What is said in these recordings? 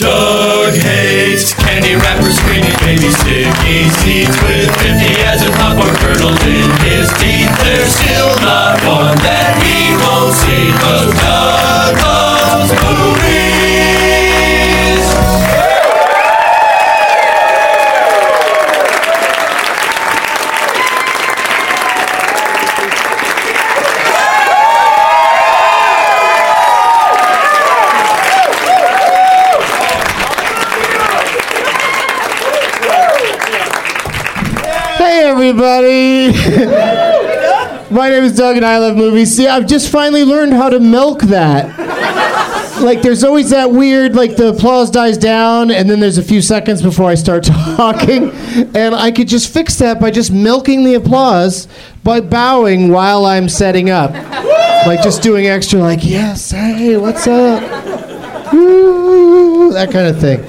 Doug hates candy wrappers, screaming baby sticky seeds with 50 as a popcorn kernel in his teeth. There's still not one that he won't see, cause Doug loves movies. Everybody! My name is Doug, and I love movies. See, I've just finally learned how to milk that. Like, there's always that weird, like, the applause dies down, and then there's a few seconds before I start talking. And I could just fix that by just milking the applause by bowing while I'm setting up. Like, just doing extra, like, yes, hey, what's up? That kind of thing.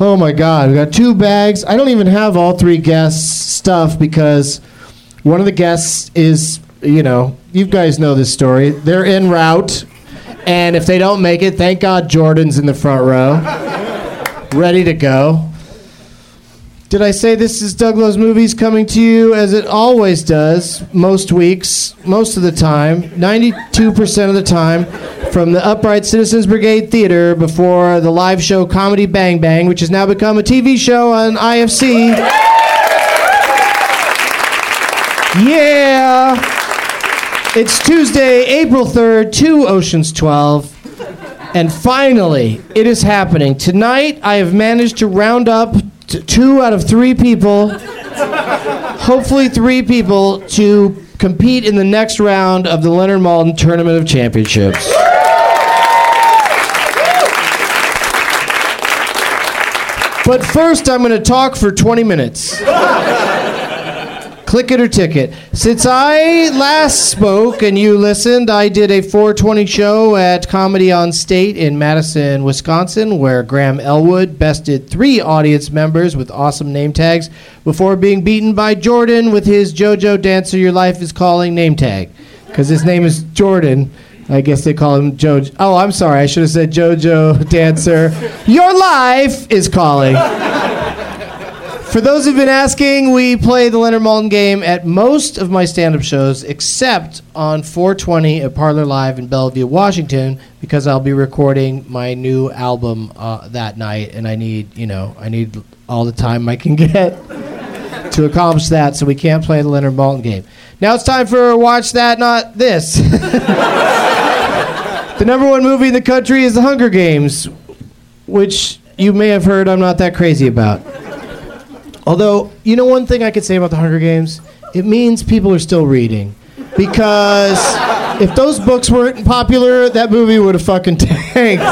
Oh my God, we got two bags. I don't even have all three guests' stuff because one of the guests is, you know, you guys know this story. They're en route, and if they don't make it, thank God Jordan's in the front row, ready to go. Did I say this is Doug Loves Movies coming to you as it always does, most weeks, most of the time, 92% of the time, from the Upright Citizens Brigade Theater before the live show Comedy Bang Bang, which has now become a TV show on IFC. Yeah! It's Tuesday, April 3rd, 2 Oceans 12. And finally, it is happening. Tonight, I have managed to round up t- two out of three people, hopefully, three people, to compete in the next round of the Leonard Maltin Tournament of Championships. But first, I'm going to talk for 20 minutes. Click it or ticket. Since I last spoke and you listened, I did a 420 show at Comedy on State in Madison, Wisconsin, where Graham Elwood bested three audience members with awesome name tags before being beaten by Jordan with his JoJo Dancer Your Life is Calling name tag. Because his name is Jordan. I guess they call him Jojo. Oh, I'm sorry. I should have said JoJo Dancer. Your life is calling. For those who've been asking, we play the Leonard Maltin game at most of my stand-up shows, except on 420 at Parlor Live in Bellevue, Washington, because I'll be recording my new album uh, that night, and I need, you know, I need all the time I can get to accomplish that. So we can't play the Leonard Maltin game. Now it's time for watch that, not this. the number one movie in the country is The Hunger Games, which you may have heard I'm not that crazy about. Although, you know one thing I could say about the Hunger Games? It means people are still reading. Because if those books weren't popular, that movie would have fucking tanked.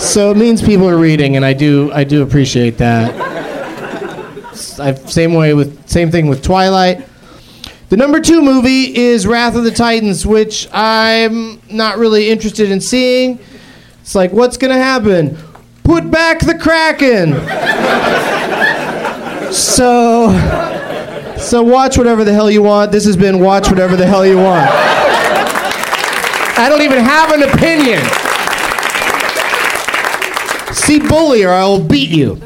So it means people are reading, and I do I do appreciate that. I, same way with same thing with Twilight. The number two movie is Wrath of the Titans, which I'm not really interested in seeing. It's like, what's gonna happen? Put back the Kraken. So, so watch whatever the hell you want. This has been watch whatever the hell you want. I don't even have an opinion. See bully or I will beat you.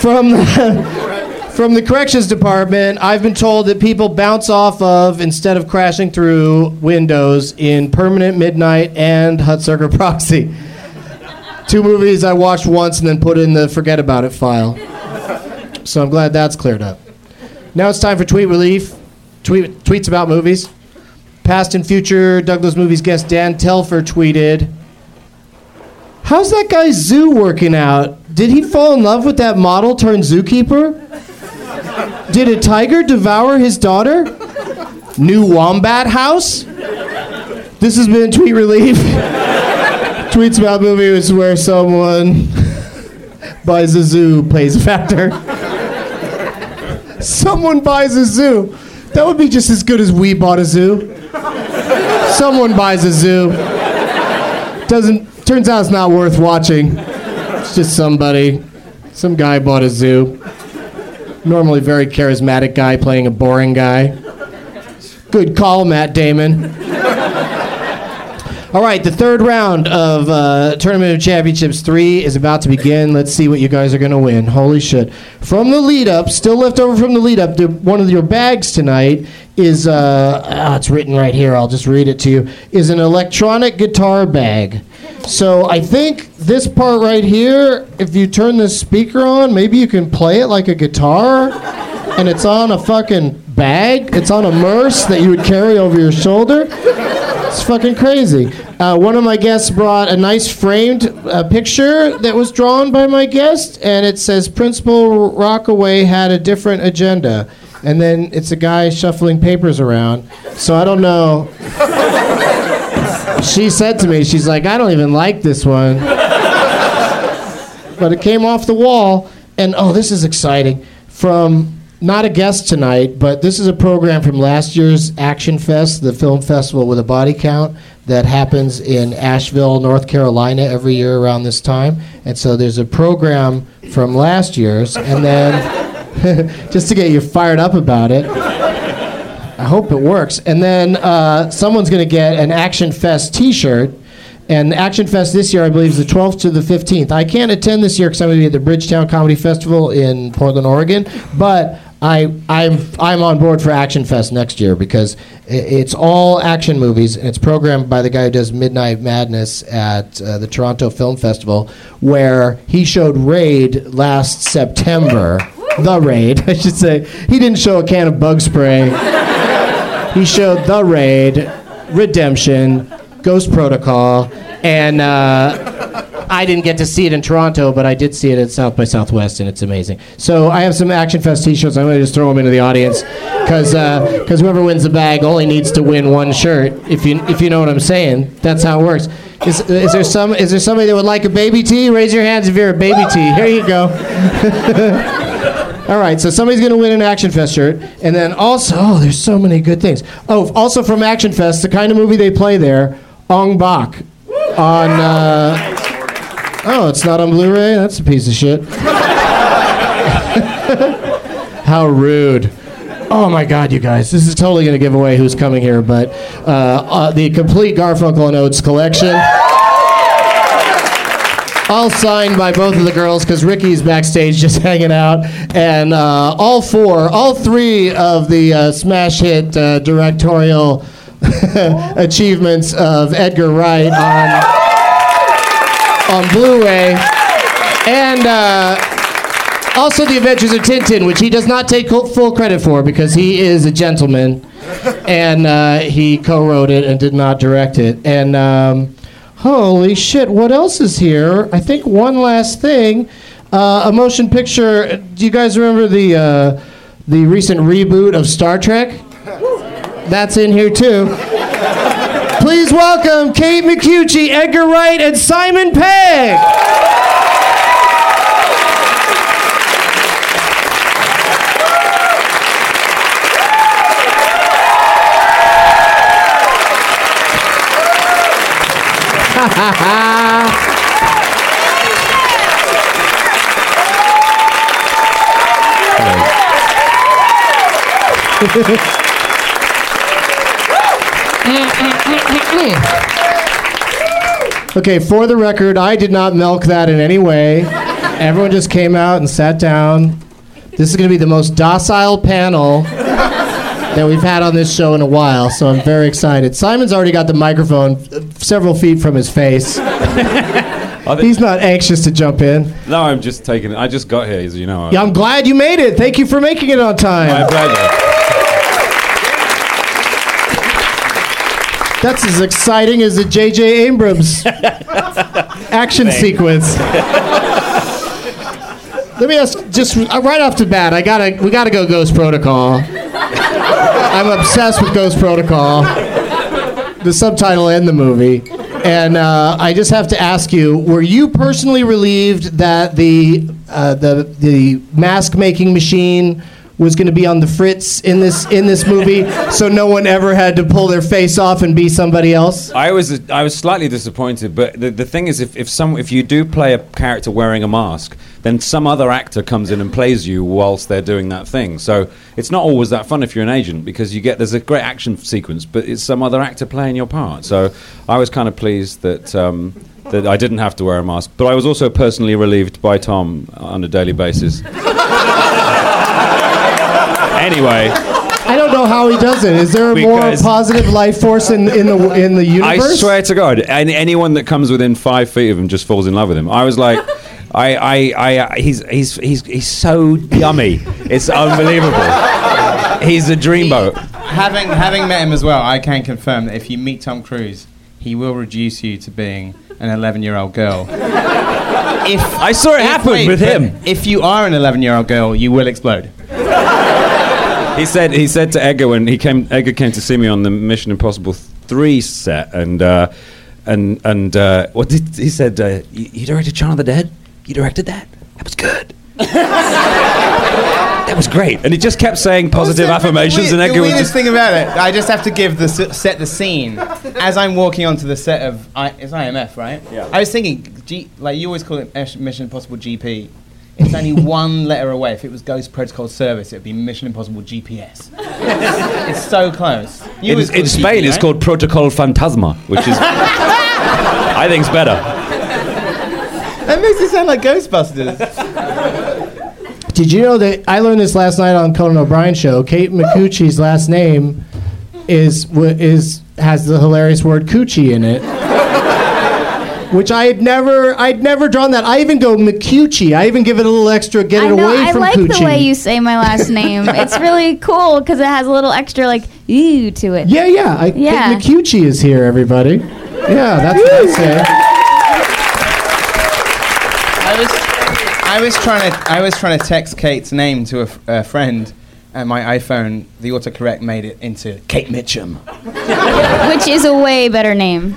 From the, from the corrections department, I've been told that people bounce off of instead of crashing through windows in Permanent Midnight and Hudsucker Proxy. Two movies I watched once and then put in the forget about it file. So I'm glad that's cleared up. Now it's time for tweet relief. Tweet, tweets about movies. Past and future Doug Loves Movies guest Dan Telfer tweeted, How's that guy Zoo working out? Did he fall in love with that model turned zookeeper? Did a tiger devour his daughter? New wombat house? This has been Tweet Relief. Tweets about movies where someone buys a zoo plays a factor. someone buys a zoo. That would be just as good as we bought a zoo. Someone buys a zoo. Doesn't turns out it's not worth watching. It's just somebody. Some guy bought a zoo. Normally very charismatic guy playing a boring guy. Good call, Matt Damon. All right, the third round of uh, Tournament of Championships 3 is about to begin. Let's see what you guys are going to win. Holy shit. From the lead up, still left over from the lead up, the, one of your bags tonight is, uh, ah, it's written right here, I'll just read it to you, is an electronic guitar bag. So I think this part right here, if you turn this speaker on, maybe you can play it like a guitar, and it's on a fucking bag. It's on a merce that you would carry over your shoulder. It's fucking crazy. Uh, one of my guests brought a nice framed uh, picture that was drawn by my guest, and it says Principal Rockaway had a different agenda. And then it's a guy shuffling papers around. So I don't know. she said to me, she's like, I don't even like this one. but it came off the wall, and oh, this is exciting. From not a guest tonight, but this is a program from last year's Action Fest, the film festival with a body count that happens in Asheville, North Carolina every year around this time. And so there's a program from last year's, and then just to get you fired up about it. I hope it works. And then uh, someone's going to get an Action Fest t shirt. And Action Fest this year, I believe, is the 12th to the 15th. I can't attend this year because I'm going to be at the Bridgetown Comedy Festival in Portland, Oregon. But I, I'm, I'm on board for Action Fest next year because it's all action movies and it's programmed by the guy who does Midnight Madness at uh, the Toronto Film Festival, where he showed Raid last September. the Raid, I should say. He didn't show a can of bug spray. he showed The Raid, Redemption, Ghost Protocol, and. Uh, I didn't get to see it in Toronto, but I did see it at South by Southwest, and it's amazing. So I have some Action Fest T-shirts. I'm going to just throw them into the audience because because uh, whoever wins the bag only needs to win one shirt. If you if you know what I'm saying, that's how it works. Is, is there some is there somebody that would like a baby tee? Raise your hands if you're a baby tee. Here you go. All right, so somebody's going to win an Action Fest shirt. And then also, oh, there's so many good things. Oh, also from Action Fest, the kind of movie they play there, Ong Bak. On, uh, oh, it's not on Blu ray? That's a piece of shit. How rude. Oh my God, you guys! This is totally going to give away who's coming here, but uh, uh, the complete Garfunkel and Oates collection, all signed by both of the girls because Ricky's backstage just hanging out, and uh, all four, all three of the uh, smash hit uh, directorial achievements of Edgar Wright on on Blu-ray, and. Uh, also, The Adventures of Tintin, which he does not take full credit for because he is a gentleman, and uh, he co-wrote it and did not direct it. And um, holy shit, what else is here? I think one last thing, uh, a motion picture. Do you guys remember the uh, the recent reboot of Star Trek? That's in here too. Please welcome Kate Micucci, Edgar Wright, and Simon Pegg. Okay, for the record, I did not milk that in any way. Everyone just came out and sat down. This is going to be the most docile panel that we've had on this show in a while, so I'm very excited. Simon's already got the microphone uh, several feet from his face. He's not anxious to jump in. No, I'm just taking it. I just got here, as you know. Yeah, I'm glad you made it. Thank you for making it on My time. pleasure. That's as exciting as the J.J. Abrams action sequence. Let me ask, just uh, right off the bat, I gotta, we gotta go Ghost Protocol. I'm obsessed with Ghost Protocol, the subtitle and the movie. And uh, I just have to ask you: Were you personally relieved that the uh, the the mask making machine was going to be on the fritz in this in this movie, so no one ever had to pull their face off and be somebody else? I was I was slightly disappointed, but the, the thing is, if, if some if you do play a character wearing a mask, then some other actor comes in and plays you whilst they're doing that thing. So it's not always that fun if you're an agent because you get there's a great action sequence, but it's some other actor playing your part. So I was kind of pleased that. Um, that I didn't have to wear a mask, but I was also personally relieved by Tom on a daily basis. Anyway, I don't know how he does it. Is there a more Because- positive life force in in the in the universe? I universe? swear to God, and anyone that comes within five feet of him just falls in love with him. I was like, I, I, I, uh, he's, he's, he's, he's so yummy. It's unbelievable. He's a dreamboat. having having met him as well, I can confirm that if you meet Tom Cruise, he will reduce you to being an 11 year old girl. If I saw it if- happen wait, with him. If you are an 11 year old girl, you will explode. He said, he said to Edgar when he came, Edgar came to see me on the Mission Impossible three set, and uh, and and uh, what did he said? Uh, you, you directed Shaun of the Dead. You directed that. That was good. that was great. And he just kept saying positive Also, affirmations, the, and weird- Edgar the was weirdest just. thing about it, I just have to give the s- set the scene as I'm walking onto the set of I, it's IMF, right? Yeah. I was thinking, G, like you always call it Mission Impossible GP. It's only one letter away. If it was Ghost Protocol Service, it'd be Mission Impossible GPS. it's so close. You In, in Spain, GP, it's called Protocol Fantasma, which is, I think, it's better. That makes it sound like Ghostbusters. Did you know that I learned this last night on Conan O'Brien show? Kate Micucci's last name is is has the hilarious word coochie in it. Which I had never, I'd never drawn that. I even go Micucci. I even give it a little extra, get I it know. away I from like coochie. the way you say my last name. it's really cool because it has a little extra like ooh to it. yeah, yeah. I, Yeah. Kate Micucci is here, everybody. Yeah, that's what I say. I was, I was trying to, I was trying to text Kate's name to a, f- a friend, and my iPhone, the autocorrect made it into Kate Mitchum. Which is a way better name.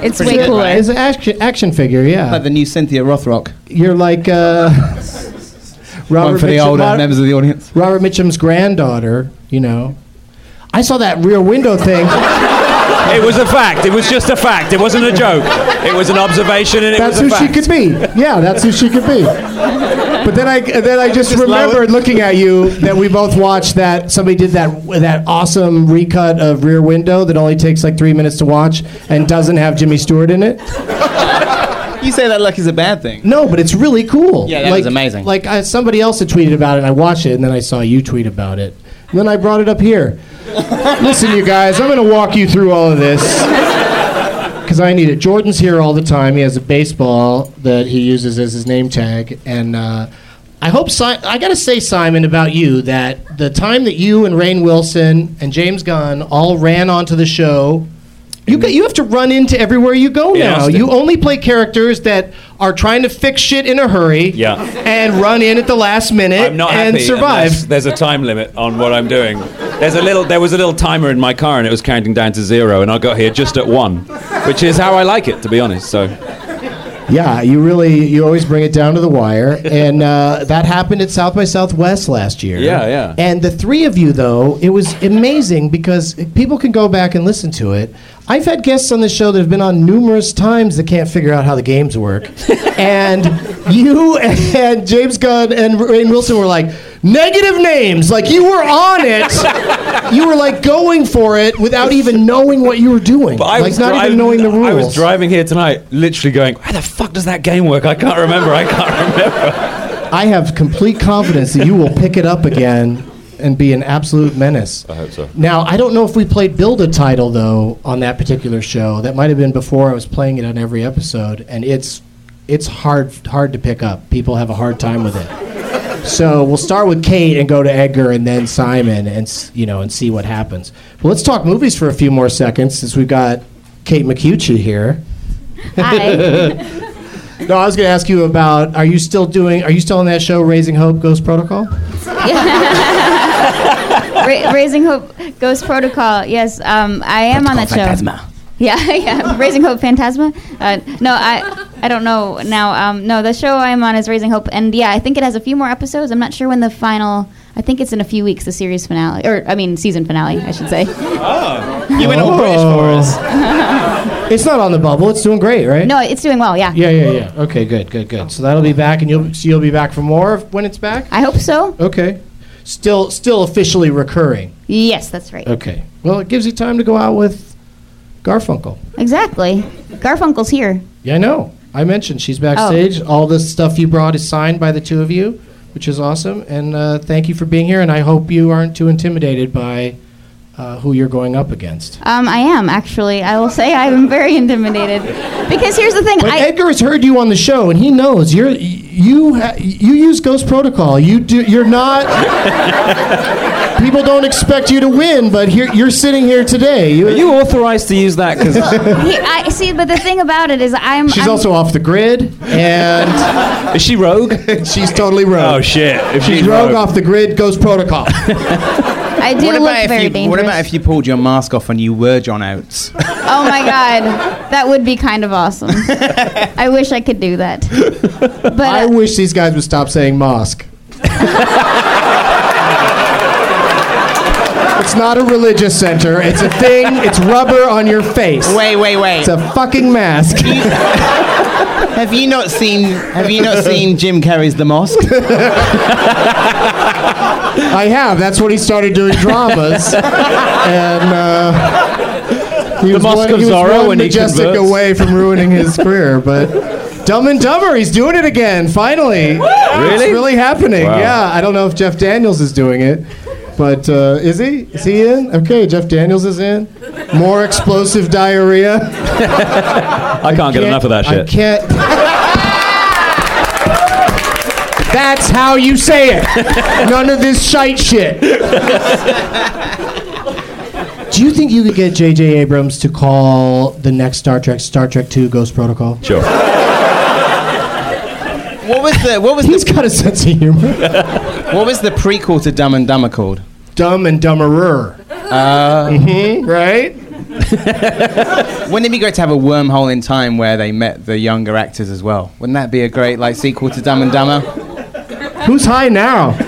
It's Pretty way good, cooler. right? It's an action, action figure, yeah. Like the new Cynthia Rothrock. You're like, uh, One for the older Ro- members of the audience. Robert Mitchum's granddaughter. You know, I saw that Rear Window thing. It was a fact. It was just a fact. It wasn't a joke. It was an observation, and it was. fact. That's who she could be. Yeah, that's who she could be. But then I then I just, remembered looking at you that we both watched that somebody did that that awesome recut of Rear Window that only takes like three minutes to watch and doesn't have Jimmy Stewart in it. You say that like it's a bad thing. No, but it's really cool. Yeah, that like, was amazing. Like I, somebody else had tweeted about it, and I watched it, and then I saw you tweet about it. And then I brought it up here. Listen, you guys, I'm going to walk you through all of this because I need it. Jordan's here all the time. He has a baseball that he uses as his name tag, and uh, I hope si- I got to say, Simon, about you that the time that you and Rainn Wilson and James Gunn all ran onto the show. You, got, you have to run into everywhere you go In now. Austin. You only play characters that are trying to fix shit in a hurry Yeah. and run in at the last minute I'm not and happy survive. unless There's a time limit on what I'm doing. There's a little. There was a little timer in my car, and it was counting down to zero, and I got here just at one, which is how I like it, to be honest. So Yeah, you really you always bring it down to the wire, and uh, that happened at South by Southwest last year. Yeah, yeah. And the three of you, though, it was amazing because people can go back and listen to it. I've had guests on the show that have been on numerous times that can't figure out how the games work, and you and James Gunn and Rainn Wilson were like negative names, like you were on it. You were like going for it without even knowing what you were doing, But I like was not dri- even knowing the rules. I was driving here tonight, literally going, "How the fuck does that game work? I can't remember. I can't remember." I have complete confidence that you will pick it up again and be an absolute menace. I hope so. Now, I don't know if we played Build a Title, though, on that particular show. That might have been before I was playing it on every episode, and it's it's hard hard to pick up. People have a hard time with it. So we'll start with Kate and go to Edgar and then Simon, and you know, and see what happens. Well, let's talk movies for a few more seconds, since we've got Kate Micucci here. Hi. No, I was going to ask you about: Are you still doing? Are you still on that show, Raising Hope Ghost Protocol? Ra- Raising Hope Ghost Protocol. Yes, um, I am on that show. Phantasma. Yeah, yeah. Raising Hope Phantasma. Uh, no, I I don't know now. Um, no, the show I'm on is Raising Hope, and yeah, I think it has a few more episodes. I'm not sure when the final. I think it's in a few weeks, the series finale, or I mean, season finale, I should say. Oh, you went all British for us. It's not on the bubble. It's doing great, right? No, it's doing well. Yeah. Yeah, yeah, yeah. Okay, good, good, good. So that'll be back, and you'll so you'll be back for more when it's back. I hope so. Okay. Still, still officially recurring. Yes, that's right. Okay. Well, it gives you time to go out with Garfunkel. Exactly. Garfunkel's here. Yeah, I know. I mentioned she's backstage. All the stuff you brought is signed by the two of you, which is awesome. And uh, thank you for being here. And I hope you aren't too intimidated by uh, who you're going up against. Um, I am actually. I will say I'm very intimidated because here's the thing. But I, Edgar has heard you on the show, and he knows you're you ha- you use Ghost Protocol. You do. You're not. people don't expect you to win, but here you're sitting here today. You, Are you authorized to use that? Because he, I see, but the thing about it is, I'm. she's I'm, also off the grid, and is she rogue? she's totally rogue. Oh shit! If She's rogue off the grid. Ghost Protocol. I do What look about, if very you, dangerous. what about if you pulled your mask off and you were John Oates? Oh my god, that would be kind of awesome. I wish I could do that. But I uh, wish these guys would stop saying mosque. It's not a religious center. It's a thing. It's rubber on your face. wait, wait, wait. It's a fucking mask. Have you not seen Have you not seen Jim Carrey's The Mosque? I have. That's when he started doing dramas. and uh, he was Mosque one, of he was Zorro one when he majestic converts. away from ruining his career. But Dumb and Dumber, he's doing it again. Finally, It's really happening. Wow. Yeah, I don't know if Jeff Daniels is doing it, but uh, is he? Is he in? Okay, Jeff Daniels is in. More explosive diarrhea. I can't get enough of that shit. I shit. can't. That's how you say it. None of this shite shit. Do you think you could get J.J. Abrams to call the next Star Trek Star Trek II Ghost Protocol? Sure. What was the What was He's the got a sense of humor. What was the prequel to Dumb and Dumber called? Dumb and Dumberer. Uh, hmm right? Wouldn't it be great to have a wormhole in time where they met the younger actors as well? Wouldn't that be a great like sequel to Dumb and Dumber? Who's high now?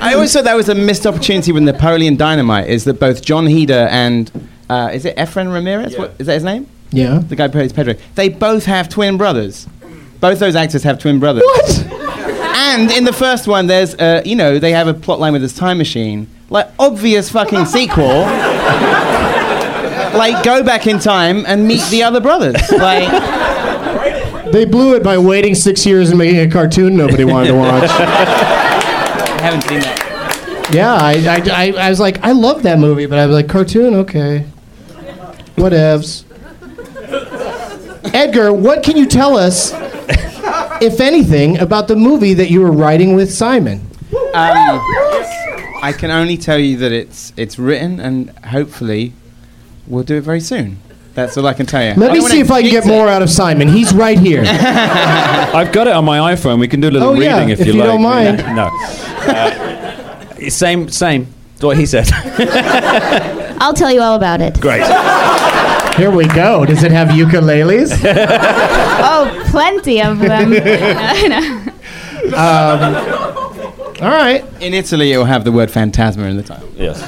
I always thought that was a missed opportunity with Napoleon Dynamite. Is that both Jon Heder and uh, is it Efren Ramirez? What, is that his name? Yeah. The guy who plays Pedro. They both have twin brothers. Both those actors have twin brothers. What? And in the first one, there's uh, you know they have a plot line with this time machine, like obvious fucking sequel. like go back in time and meet the other brothers. Like They blew it by waiting six years and making a cartoon nobody wanted to watch. I haven't seen that. Yeah, I, I, I, I was like, I love that movie, but I was like, cartoon, okay. Whatevs. Edgar, what can you tell us, if anything, about the movie that you were writing with Simon? Um, I can only tell you that it's it's written and hopefully we'll do it very soon. That's all I can tell you. Let me see if I can get it. more out of Simon. He's right here. I've got it on my iPhone. We can do a little Oh, yeah, reading if, if you you like. don't mind. No. Uh, same, same. That's what he said. I'll tell you all about it. Great. Here we go. Does it have ukuleles? Oh, plenty of them. I know. Um, all right. In Italy, it will have the word phantasma in the title. Yes.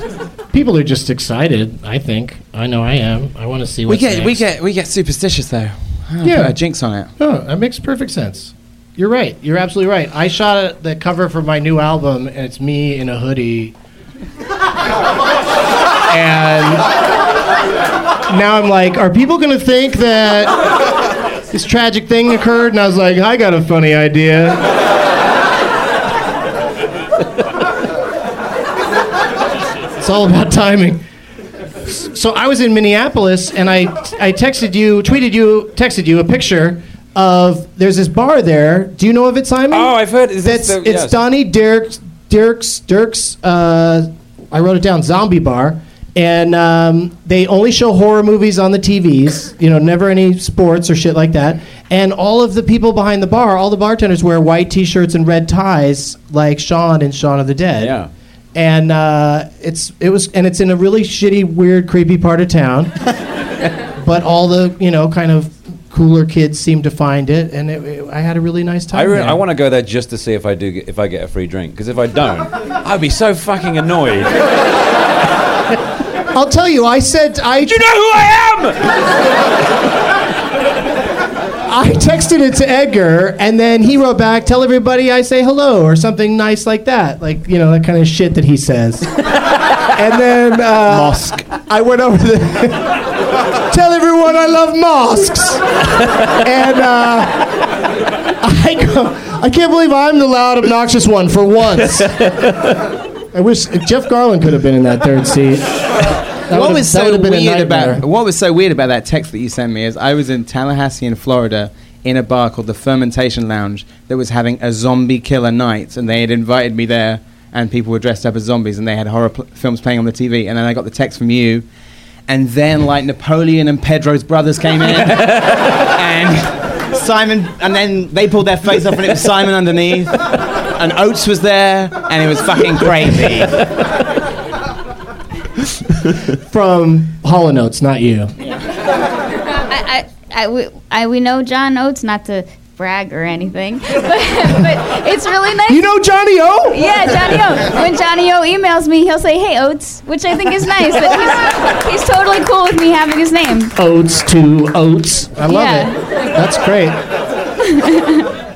People are just excited, I think. I know I am. I want to see what We what's get we get we get superstitious though. Yeah. put a jinx on it. Oh, that makes perfect sense. You're right. You're absolutely right. I shot the cover for my new album, and it's me in a hoodie. and now I'm like, are people going to think that this tragic thing occurred? And I was like, I got a funny idea. it's all about timing. So I was in Minneapolis, and I I texted you, tweeted you, texted you a picture of there's this bar there. Do you know of it, Simon? Oh, I've heard. Is That's the, it's yes. Donnie Dirks Dirks Dirks. Uh, I wrote it down. Zombie bar, and um, they only show horror movies on the TVs. You know, never any sports or shit like that. And all of the people behind the bar, all the bartenders wear white T-shirts and red ties, like Shaun in Shaun of the Dead. Yeah. And uh, it's it was and it's in a really shitty, weird, creepy part of town. but all the you know kind of cooler kids seem to find it, and it, it- I had a really nice time. I, re- I want to go there just to see if I do get, if I get a free drink. Because if I don't, I'd be so fucking annoyed. I'll tell you, I said I. Do you know who I am? I texted it to Edgar, and then he wrote back, "Tell everybody I say hello" or something nice like that, like you know that kind of shit that he says. and then uh, Mosque. I went over the. Tell everyone I love mosques. and uh, I go, I can't believe I'm the loud, obnoxious one for once. I wish Jeff Garlin could have been in that third seat. That what was so would've been weird about what was so weird about that text that you sent me is I was in Tallahassee in Florida in a bar called the Fermentation Lounge that was having a zombie killer night and they had invited me there and people were dressed up as zombies and they had horror pl- films playing on the TV and then I got the text from you and then like Napoleon and Pedro's brothers came in and Simon and then they pulled their face off and it was Simon underneath and Oates was there and it was fucking crazy. From Hall and Oates, not you. I, I, I, we, I, we know John Oates, not to brag or anything, but, but it's really nice. You know Johnny O? yeah, Johnny O. When Johnny O emails me, he'll say, "Hey Oates," which I think is nice. That he's, he's totally cool with me having his name. Oats to oats. I love Yeah. it. That's great.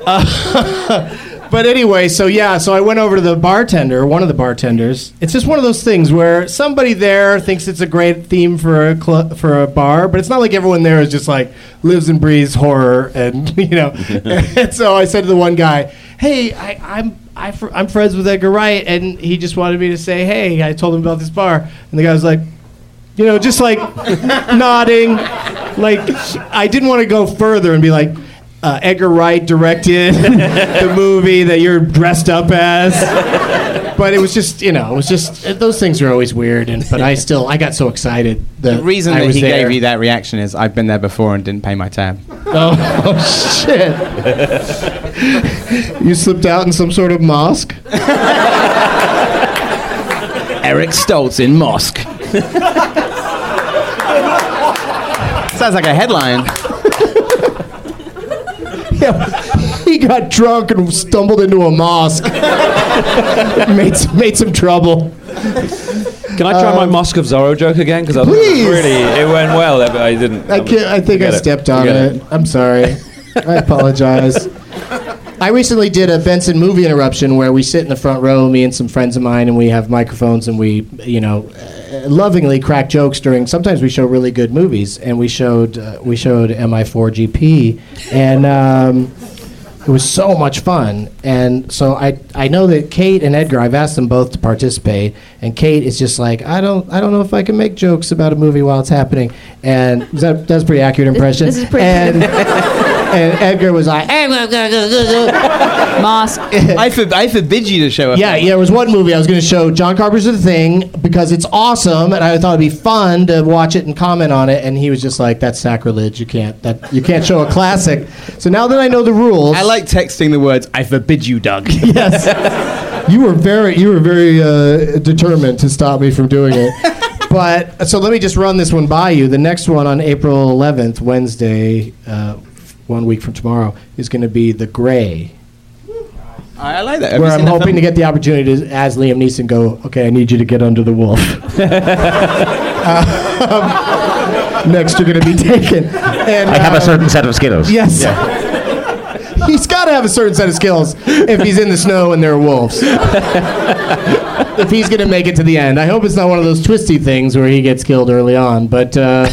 Uh, but anyway, so yeah, so I went over to the bartender, one of the bartenders. It's just one of those things where somebody there thinks it's a great theme for a cl- for a bar, but it's not like everyone there is just like lives and breathes horror, and you know. and so I said to the one guy, "Hey, I, I'm." I fr- I'm friends with Edgar Wright, and he just wanted me to say, "Hey." I told him about this bar, and the guy was like, you know, just like nodding. Like I didn't want to go further and be like, uh, Edgar Wright directed the movie that you're dressed up as. But it was just, you know, it was just those things are always weird. And but I still, I got so excited. That The reason I that was he there. gave you that reaction is I've been there before and didn't pay my tab. Oh, oh, shit! you slipped out in some sort of mosque. Eric Stoltz in mosque. Sounds like a headline. Yeah, he got drunk and stumbled into a mosque. made some, made some trouble. Can I try my Mosque of Zorro joke again? Because I Um, please. really it went well, but I didn't. I, can't, I think I Forget it. stepped on Forget it. I'm sorry. I apologize. I recently did a Benson movie interruption where we sit in the front row, me and some friends of mine, and we have microphones and we, you know, lovingly crack jokes during. Sometimes we show really good movies, and we showed uh, we showed MI4GP, and um, it was so much fun. And so I I know that Kate and Edgar, I've asked them both to participate, and Kate is just like I don't I don't know if I can make jokes about a movie while it's happening, and that, that's a pretty accurate impression. this is pretty and, Edgar was like. Mosque. I, I forbid you to show up. yeah, yeah. There was one movie I was going to show John Carpenter's The Thing because it's awesome, and I thought it'd be fun to watch it and comment on it. And he was just like, "That's sacrilege. You can't that you can't show a classic." So now that I know the rules, I like texting the words, I forbid you, Doug. yes. You were very, you were very uh, determined to stop me from doing it. But so let me just run this one by you. The next one on April 11th, Wednesday, uh, one week from tomorrow, is going to be The Grey, I, I like that. Have where I'm hoping to get the opportunity to, as Liam Neeson, go. Okay, I need you to get under the wolf. Um, next, you're going to be taken. And, I have a um, certain set of skills. Yes. he's got to have a certain set of skills if he's in the snow and there are wolves. if he's going to make it to the end. I hope it's not one of those twisty things where he gets killed early on. But uh,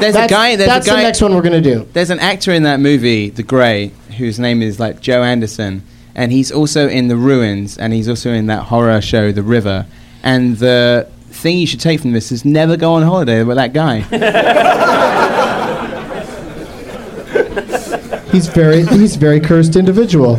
There's that's, a guy. There's that's a guy. the next one we're going to do. There's an actor in that movie, The Grey, whose name is like Joe Anderson, and he's also in The Ruins, and he's also in that horror show, The River. And the thing you should take from this is never go on holiday with that guy. He's very he's a very cursed individual.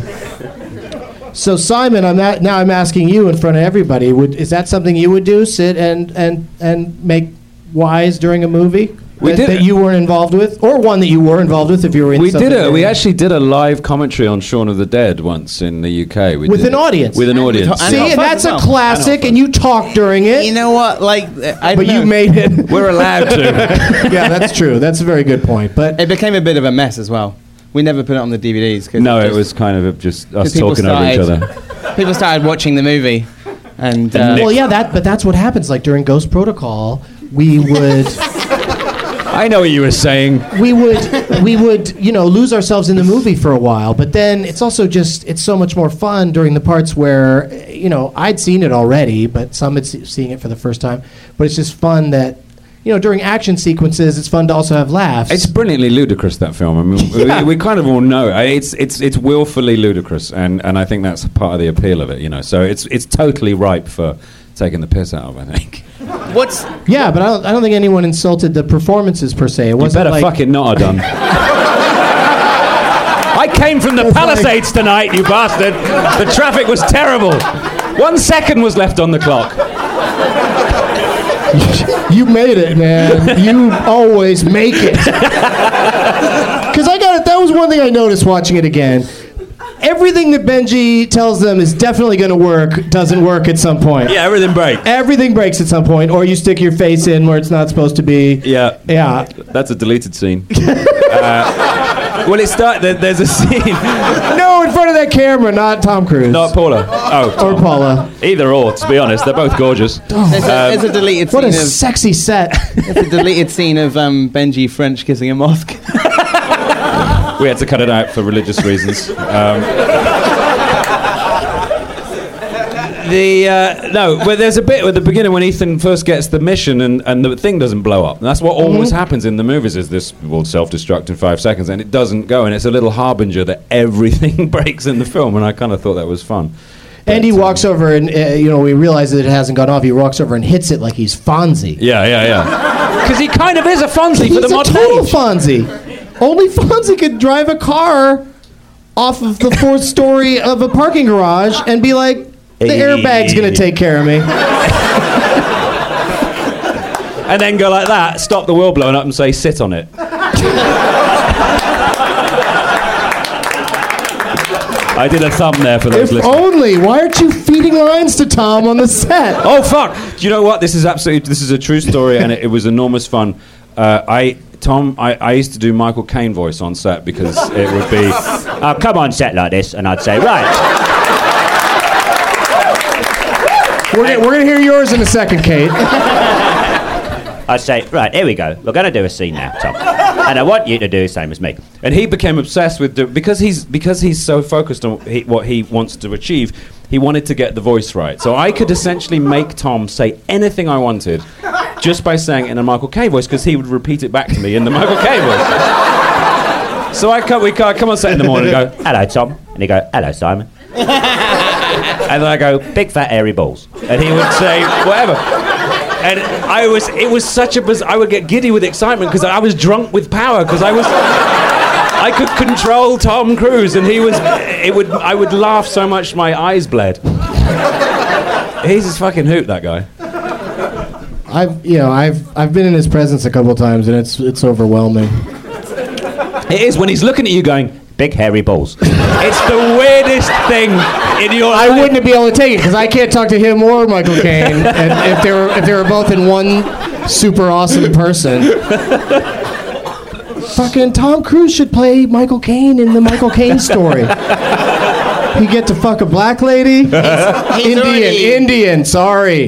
So Simon, I'm at, now I'm asking you in front of everybody. Would is that something you would do? Sit and and and make wise during a movie We that, did- that you weren't involved with, or one that you were involved with if you were in. We did it. We actually did a live commentary on Shaun of the Dead once in the UK. We With did an it. audience. With an And with audience. and See, and that's as a classic, and you talk during it. you know what? Like, I but don't you made it. We're allowed to. yeah, that's true. That's a very good point. But It became a bit of a mess as well. We never put it on the DVDs. Cause no, it just- was kind of just us people talking over each other. People started watching the movie, and uh, well, yeah, that. But that's what happens. Like during Ghost Protocol, we would. I know what you were saying. we would we would you know lose ourselves in the movie for a while but then it's also just it's so much more fun during the parts where you know i'd seen it already but some had se- seeing it for the first time but it's just fun that you know during action sequences it's fun to also have laughs It's brilliantly ludicrous that film. I mean, Yeah. we, we kind of all know it. it's it's it's willfully ludicrous, and, and I think that's part of the appeal of it. You know, so it's it's totally ripe for taking the piss out of. I think. What's yeah but I don't, I don't think anyone insulted the performances per se it You wasn't better like fucking not have done. I came from the It's like- Palisades tonight, you bastard. The traffic was terrible. One second was left on the clock. you made it man you always make it because i got it that was one thing i noticed watching it again everything that benji tells them is definitely going to work doesn't work at some point Yeah, everything breaks. everything breaks at some point, or you stick your face in where it's not supposed to be. Yeah. Yeah. That's a deleted scene. uh, well, it start. There, there's a scene. No, in front of that camera, not Tom Cruise. Not Paula. Oh, or Paula. Either or. To be honest, they're both gorgeous. there's, a, there's a deleted What a of sexy set. there's a deleted scene of um, Benji French kissing a mosque. We had to cut it out for religious reasons. Um, the uh, no, but there's a bit at the beginning when Ethan first gets the mission and, and the thing doesn't blow up. And that's what always happens in the movies. Is this will self-destruct in five seconds, and it doesn't go, and it's a little harbinger that everything breaks in the film. And I kind of thought that was fun. And he But, um, walks over and, uh, you know, we realize that it hasn't gone off. He walks over and hits it like he's Fonzie. Yeah, yeah, yeah. Because he kind of is a Fonzie He's for the modern a total age. Fonzie. Only Fonzie could drive a car off of the fourth story of a parking garage and be like, the Hey. airbag's going to take care of me. and then go like that, stop the world blowing up, and say, "Sit on it." I did a thumb there for those If only. Why aren't you feeding lines to Tom on the set? Oh fuck! Do you know what? This is absolutely this is a true story, and it, it was enormous fun. uh, I Tom, I, I used to do Michael Caine voice on set because it would be, uh, come on set like this, and I'd say, right. We're gonna, we're gonna hear yours in a second, Kate. I'd say, right, here we go. We're going to do a scene now, Tom. And I want you to do the same as me. And he became obsessed with do- because he's because he's so focused on he, what he wants to achieve. He wanted to get the voice right, so I could essentially make Tom say anything I wanted just by saying it in a Michael Caine voice because he would repeat it back to me in the Michael Caine voice. So I come, we come, come on set in the morning and go, Hello, Tom. And he'd go, hello, Simon. and then I go, big fat airy balls. and he would say whatever. And I was, it was such a biz- I would get giddy with excitement because I was drunk with power because I was, I could control Tom Cruise and he was, it would, I would laugh so much my eyes bled. He's his fucking hoot, that guy. I've you know I've I've been in his presence a couple times and it's it's overwhelming. It is when he's looking at you going, Big hairy balls. it's the weirdest thing in your I life. wouldn't be able to take it because I can't talk to him or Michael Caine, and if they were if they were both in one super awesome person. Fucking Tom Cruise should play Michael Caine in the Michael Caine story. He get to fuck a black lady. He's Indian, already- Indian. Sorry.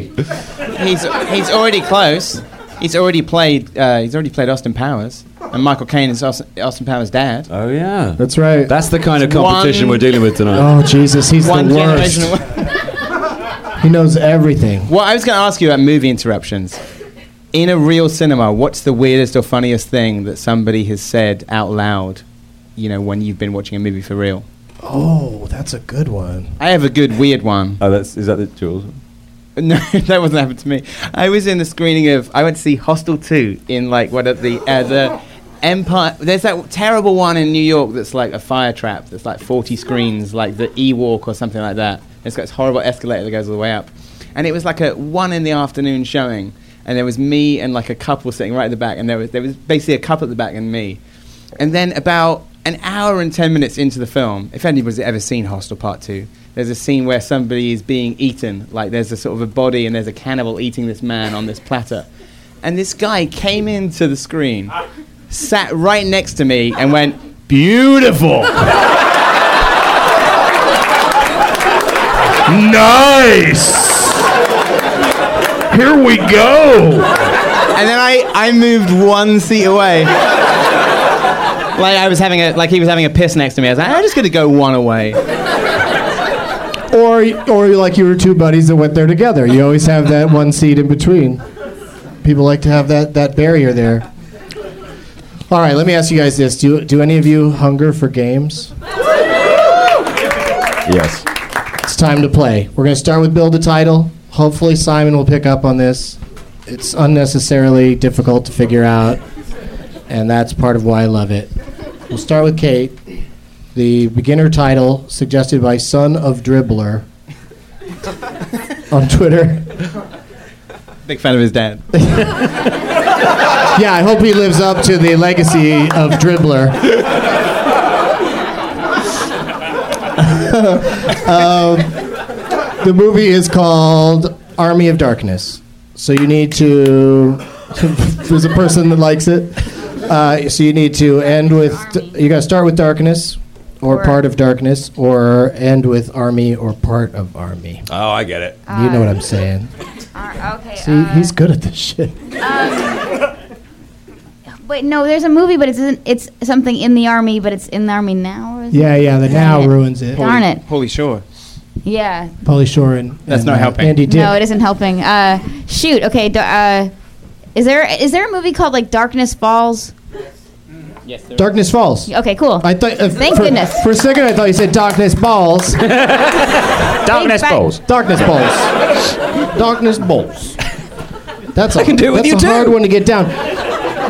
He's he's already close. He's already played. Uh, he's already played Austin Powers, and Michael Caine is Austin, Austin Powers' dad. Oh yeah, That's right. that's the kind of competition One- we're dealing with tonight. oh Jesus, he's One the worst. He knows everything. Well, I was going to ask you about movie interruptions. In a real cinema, what's the weirdest or funniest thing that somebody has said out loud? You know, when you've been watching a movie for real. Oh, that's a good one. I have a good weird one. Oh, that's is that the Jules? No, that wasn't happened to me. I was in the screening of. I went to see Hostel Two in like what at the uh, the Empire. There's that terrible one in New York that's like a fire trap. That's like 40 screens, like the E Walk or something like that. It's got this horrible escalator that goes all the way up, and it was like a one in the afternoon showing, and there was me and like a couple sitting right at the back, and there was there was basically a couple at the back and me, and then about an hour and 10 minutes into the film, if anybody's ever seen Hostel Part 2, there's a scene where somebody is being eaten. Like there's a sort of a body and there's a cannibal eating this man on this platter. And this guy came into the screen, sat right next to me, and went, Beautiful! Nice. Here we go. And then I, I moved one seat away. Like I was having a like he was having a piss next to me. I was like, I'm just gonna go one away. Or, or like you were two buddies that went there together. You always have that one seat in between. People like to have that, that barrier there. All right, let me ask you guys this: Do do any of you hunger for games? Yes. It's time to play. We're going to start with build a title. Hopefully, Simon will pick up on this. It's unnecessarily difficult to figure out, and that's part of why I love it. We'll start with Kate. The beginner title suggested by Son of Dribbler on Twitter. Big fan of his dad. Yeah, I hope he lives up to the legacy of Dribbler. um, the movie is called Army of Darkness. So you need to. There's a person that likes it. Uh, so you need to end with. You got to start with darkness, or Or- part of darkness, or end with army or part of army. Oh, I get it. You know what I'm saying. Uh, okay. See, uh, he's good at this shit. Wait, no, there's a movie, but it's isn't- it's something in the army, but it's in the army now. Or is Yeah, it? yeah. The now it. ruins it. Darn it. Holy Shore. Yeah. Pauly Shore and That's and, not uh, helping. Andy Dick. No, it isn't helping. Uh, shoot. Okay. da- Uh, is there is there a movie called like Darkness Falls? Yes. Darkness Falls. Okay, cool. I thought. Uh, Thank for, goodness. For a second, I thought you said Darkness Balls. Darkness bang. balls. Darkness Balls. Darkness Balls. That's a, I can do it with that's you a hard too. one to get down.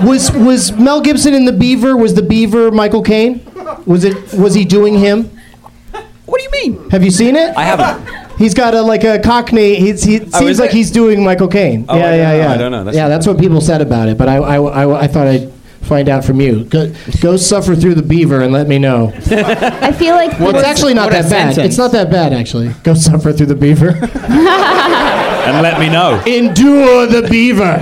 Was was Mel Gibson in the Beaver? Was the Beaver Michael Caine? Was it? Was he doing him? What do you mean? Have you seen it? I haven't. He's got a like a Cockney. He's, he Oh, seems is like it? he's doing Michael Caine. Oh, yeah, I don't yeah, know. yeah. I don't know. That's yeah, that's what people said about it. But I, I, I, I thought I'd find out from you. Go, go suffer through the Beaver and let me know. I feel like Well, it's actually not what a that bad. sentence. It's not that bad, actually. Go suffer through the beaver. And let me know. Endure the beaver.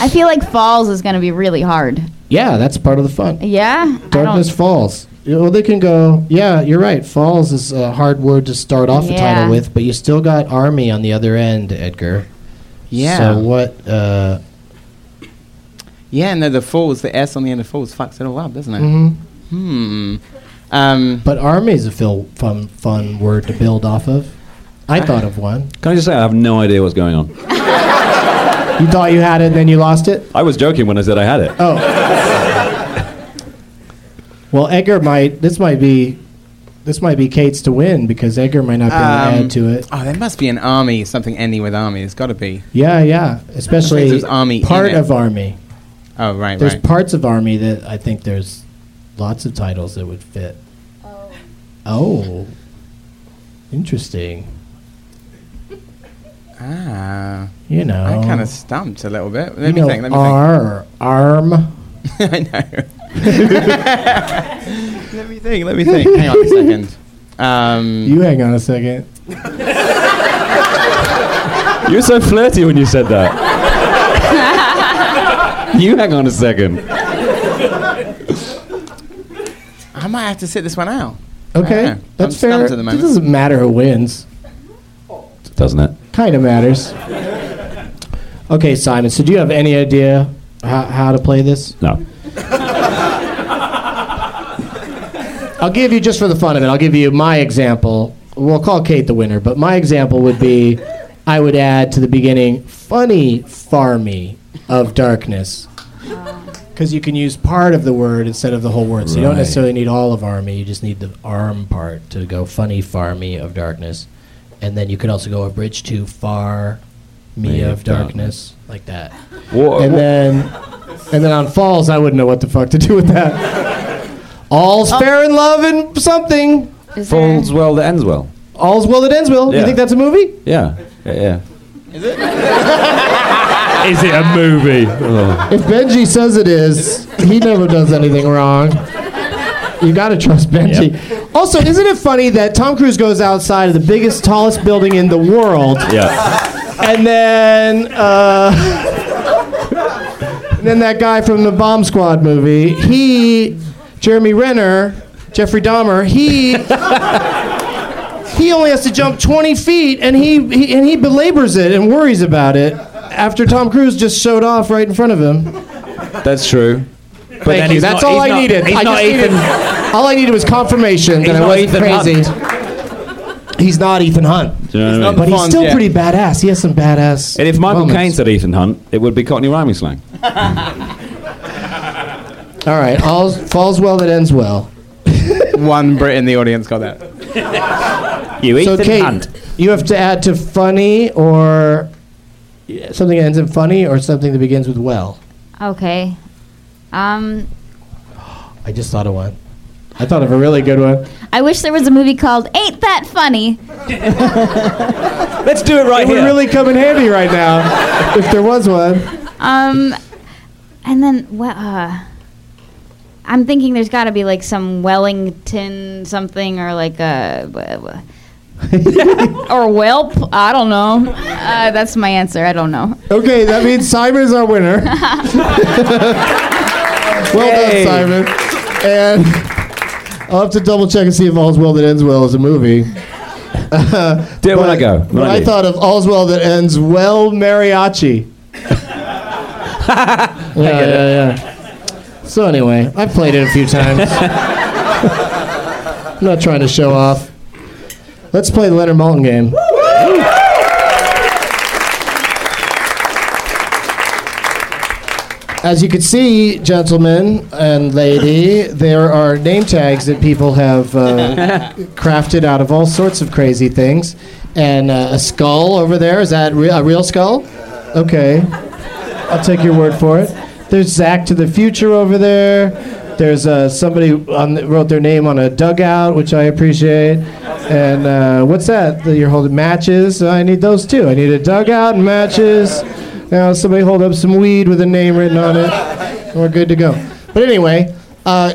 I feel like Falls is going to be really hard. Yeah, that's part of the fun. Yeah? Darkness Falls. Yeah, Well, they can go. Yeah, you're right. Falls is a hard word to start off a title with, but you still got army on the other end, Edgar. Yeah. So what? Uh, Yeah, no, the falls, the S on the end of falls fucks it all up, doesn't it? mhm. Hmm. Um, But army is a fil- fun, fun word to build off of. I thought of one. Can I just say I have no idea what's going on? You thought you had it, and then you lost it. I was joking when I said I had it. Oh. well, Edgar might. This might be. This might be Kate's to win because Edgar might not be able to um, add to it. Oh, there must be an army, something ending with army. There's got to be. Yeah, yeah. Especially there's army in part it. of army. Oh, right, There's right. parts of army that I think there's lots of titles that would fit. Oh. Oh. Interesting. ah. You know. I'm kind of stumped a little bit. Let you me know, think. Let me R, arm. think. I know. let me think. Let me think. Hang on a second. Um, You hang on a second. You were so flirty when you said that. you hang on a second. I might have to sit this one out. Okay, I'm that's fair. at the It doesn't matter who wins. Doesn't it? Kind of matters. Okay, Simon. So, do you have any idea how, how to play this? No. I'll give you just for the fun of it. I'll give you my example. We'll call Kate the winner, but my example would be, I would add to the beginning, funny farmy of darkness, because you can use part of the word instead of the whole word. So you don't Right. necessarily need all of army. You just need the arm part to go funny farmy of darkness, and then you could also go a bridge to far me Me of of darkness, like that. What, And then, and then on falls, I wouldn't know what the fuck to do with that. All's fair in love and something. Is there- falls well that ends well. All's well that ends well. You Yeah. think that's a movie? Yeah. Yeah. yeah. Is it? is it a movie? Oh. If Benji says it is, he never does anything wrong. You gotta trust Benji. Also, isn't it funny that Tom Cruise goes outside of the biggest, tallest building in the world, Yeah. and then, uh, and then that guy from the Bomb Squad movie, he, Jeremy Renner, Jeffrey Dahmer, he. He only has to jump 20 feet, and he, he and he belabors it and worries about it after Tom Cruise just showed off right in front of him. That's true. But Thank then you. That's not- all he's I not- needed. He's I not just needed- Ethan. all I needed was confirmation He's that I wasn't Ethan crazy. Hunt. He's not Ethan Hunt, you know what I mean? but he's Bond, still yeah. pretty badass. He has some badass. And if Michael moments. Caine said Ethan Hunt, it would be Cockney rhyming slang. "All right, all's, falls well that ends well." One Brit in the audience got that. You so Ethan Kate, Hunt. you have to add to funny or something that ends in funny or something that begins with well. Okay. Um, I just thought of one. I thought of a really good one. I wish there was a movie called Ain't That Funny? Let's do it right It would really come in handy right now if there was one. Um, and then, well, uh, I'm thinking there's got to be like some Wellington something or like a. or whelp. I don't know. Uh, that's my answer. I don't know. Okay, that means Simon is our winner. well Yay. done, Simon. And I'll have to double check and see if All's Well That Ends Well is a movie. Do it when I go. When But I leave. thought of All's Well That Ends Well Mariachi. yeah, yeah, yeah. So anyway, I've played it a few times. I'm not trying to show off. Let's play the Leonard Maltin game. As you can see, gentlemen and lady, there are name tags that people have uh, crafted out of all sorts of crazy things. And uh, a skull over there, is that re- a real skull? Okay. I'll take your word for it. There's Zach to the Future over there. There's uh, somebody the, wrote their name on a dugout, which I appreciate. And uh, what's that you're holding? Matches. I need those too. I need a dugout and matches. Now somebody hold up some weed with a name written on it. We're good to go. But anyway, uh,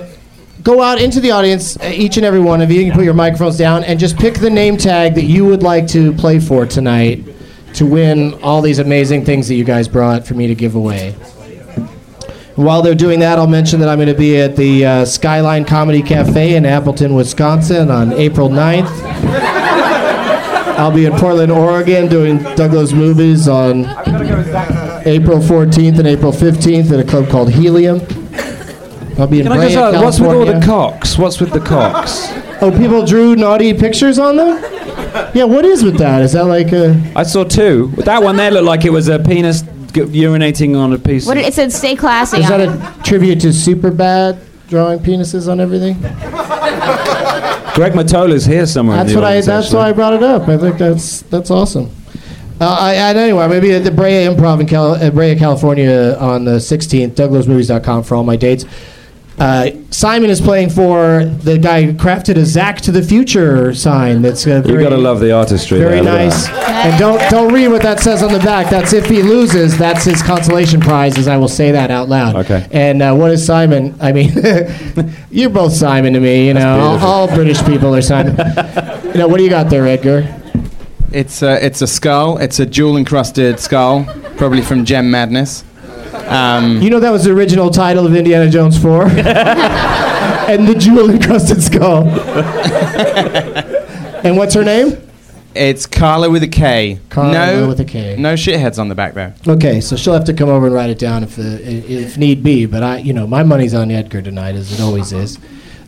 go out into the audience, uh, each and every one of you. You can put your microphones down and just pick the name tag that you would like to play for tonight. to win all these amazing things that you guys brought for me to give away. While they're doing that, I'll mention that I'm going to be at the uh, Skyline Comedy Cafe in Appleton, Wisconsin on April 9th. I'll be in Portland, Oregon doing Doug Loves Movies on April 14th and April 15th at a club called Helium. I'll be in Can I just ask, what's with all the cocks? What's with the cocks? Oh, people drew naughty pictures on them? Yeah, what is with that? Is that like a. I saw two. That one there looked like it was a penis g- urinating on a piece. What it said, stay classy. Is that a tribute to Superbad drawing penises on everything? Greg Mottola's here somewhere. That's in the what I. That's actually. why I brought it up. I think that's that's awesome. Uh, I, and anyway, maybe at the Brea Improv in Cal- uh, Brea, California on the 16th. DougLovesMovies.com for all my dates. Uh, Simon is playing for the guy who crafted a Zack to the Future sign. That's uh, You very, gotta love the artistry. very there, nice. And don't don't read what that says on the back. That's if he loses, that's his consolation prize. As I will say that out loud. Okay. And uh, what is Simon? I mean, you're both Simon to me. You know, all, all British people are Simon. you know, what do you got there, Edgar? It's a, it's a skull. It's a jewel encrusted skull, probably from Gem Madness. Um, You know that was the original title of Indiana Jones 4? and the jewel encrusted skull. and what's her name? it's Carla with a K. Carla no, with a K. No shitheads on the back there. Okay, so she'll have to come over and write it down if, the, if need be. But I, you know, my money's on Edgar tonight, as it always is.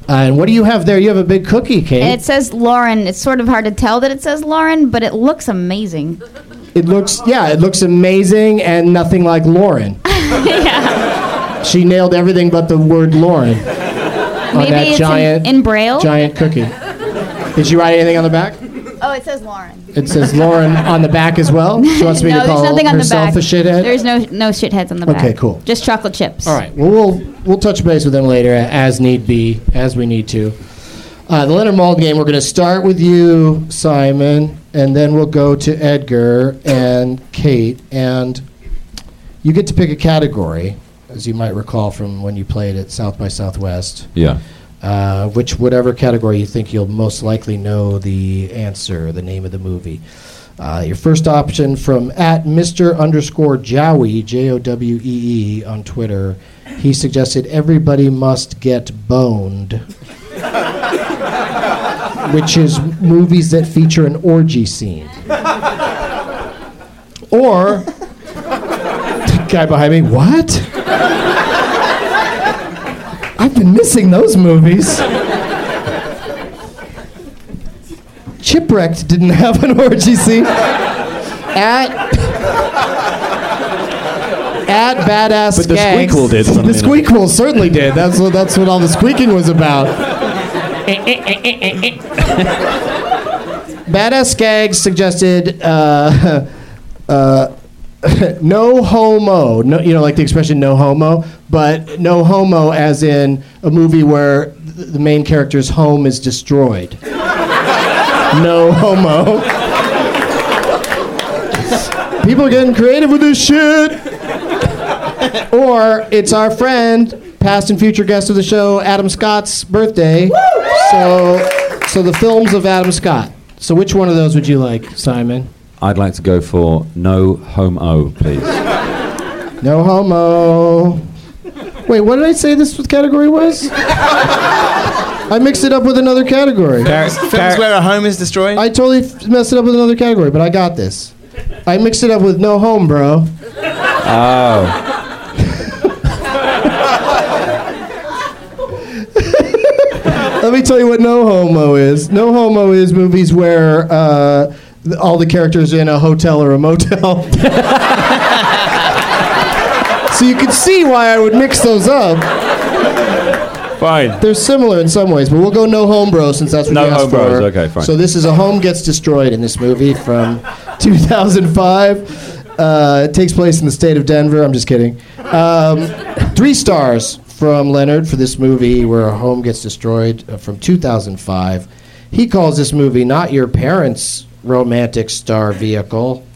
Uh, and what do you have there? You have a big cookie, Kate. It says Lauren. It's sort of hard to tell that it says Lauren, but it looks amazing. It looks, yeah, it looks amazing and nothing like Lauren. Yeah. She nailed everything but the word Lauren on Maybe that it's giant, in, in Braille. giant cookie. Did she write anything on the back? Oh, it says Lauren. It says Lauren on the back as well. She wants me no, to call there's nothing on the herself back. a shithead. There's no no shitheads on the back. Okay, cool. Just chocolate chips. All right. Well, we'll we'll touch base with them later as need be, as we need to. Uh, the Leonard Maltin game. We're going to start with you, Simon, and then we'll go to Edgar and Kate, and you get to pick a category, as you might recall from when you played at South by Southwest. Yeah. Uh, which whatever category you think you'll most likely know the answer, the name of the movie. Uh, your first option from at Mr. underscore Jowie, J O W E E, on Twitter. He suggested everybody must get boned, which is movies that feature an orgy scene. Or, the guy behind me, what? I've been missing those movies. Chipwrecked didn't have an orgy scene. At at badass But the Skags- Squeakquel did, The. Squeakquel certainly did. That's what that's what all the squeaking was about. badass Skaggs suggested uh, uh, no homo. No, you know, like the expression "no homo," but no homo, as in a movie where th- the main character's home is destroyed. no homo. People are getting creative with this shit. or it's our friend, past and future guest of the show, Adam Scott's birthday. So, so the films of Adam Scott. So, which one of those would you like, Simon? I'd like to go for no homo, please. No homo. Wait, what did I say this category was? I mixed it up with another category. Films where a home is destroyed. I totally f- messed it up with another category, but I got this. I mixed it up with no home, bro. Oh. Let me tell you what no homo is. No homo is movies where uh, all the characters are in a hotel or a motel. so you can see why I would mix those up. Fine. They're similar in some ways, but we'll go no home bro since that's what No you asked home bros, for. okay, fine. So this is a home gets destroyed in this movie from 2005. Uh, it takes place in the state of Denver. I'm just kidding. Um, three stars from Leonard for this movie where a home gets destroyed uh, from 2005. He calls this movie not your parents' romantic star vehicle.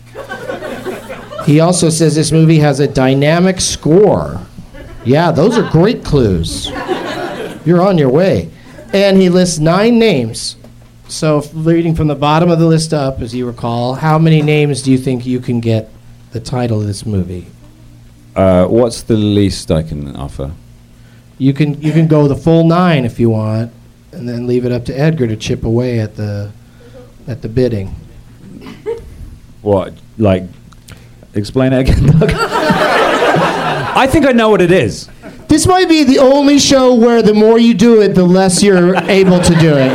He also says this movie has a dynamic score. Yeah, those are great clues. You're on your way. And he lists nine names So, reading from the bottom of the list up, as you recall, how many names do you think you can get the title of this movie? Uh, what's the least I can offer? You can you can go the full nine if you want, and then leave it up to Edgar to chip away at the at the bidding. What? Like, explain it again, Doug? I think I know what it is. This might be the only show where the more you do it, the less you're able to do it.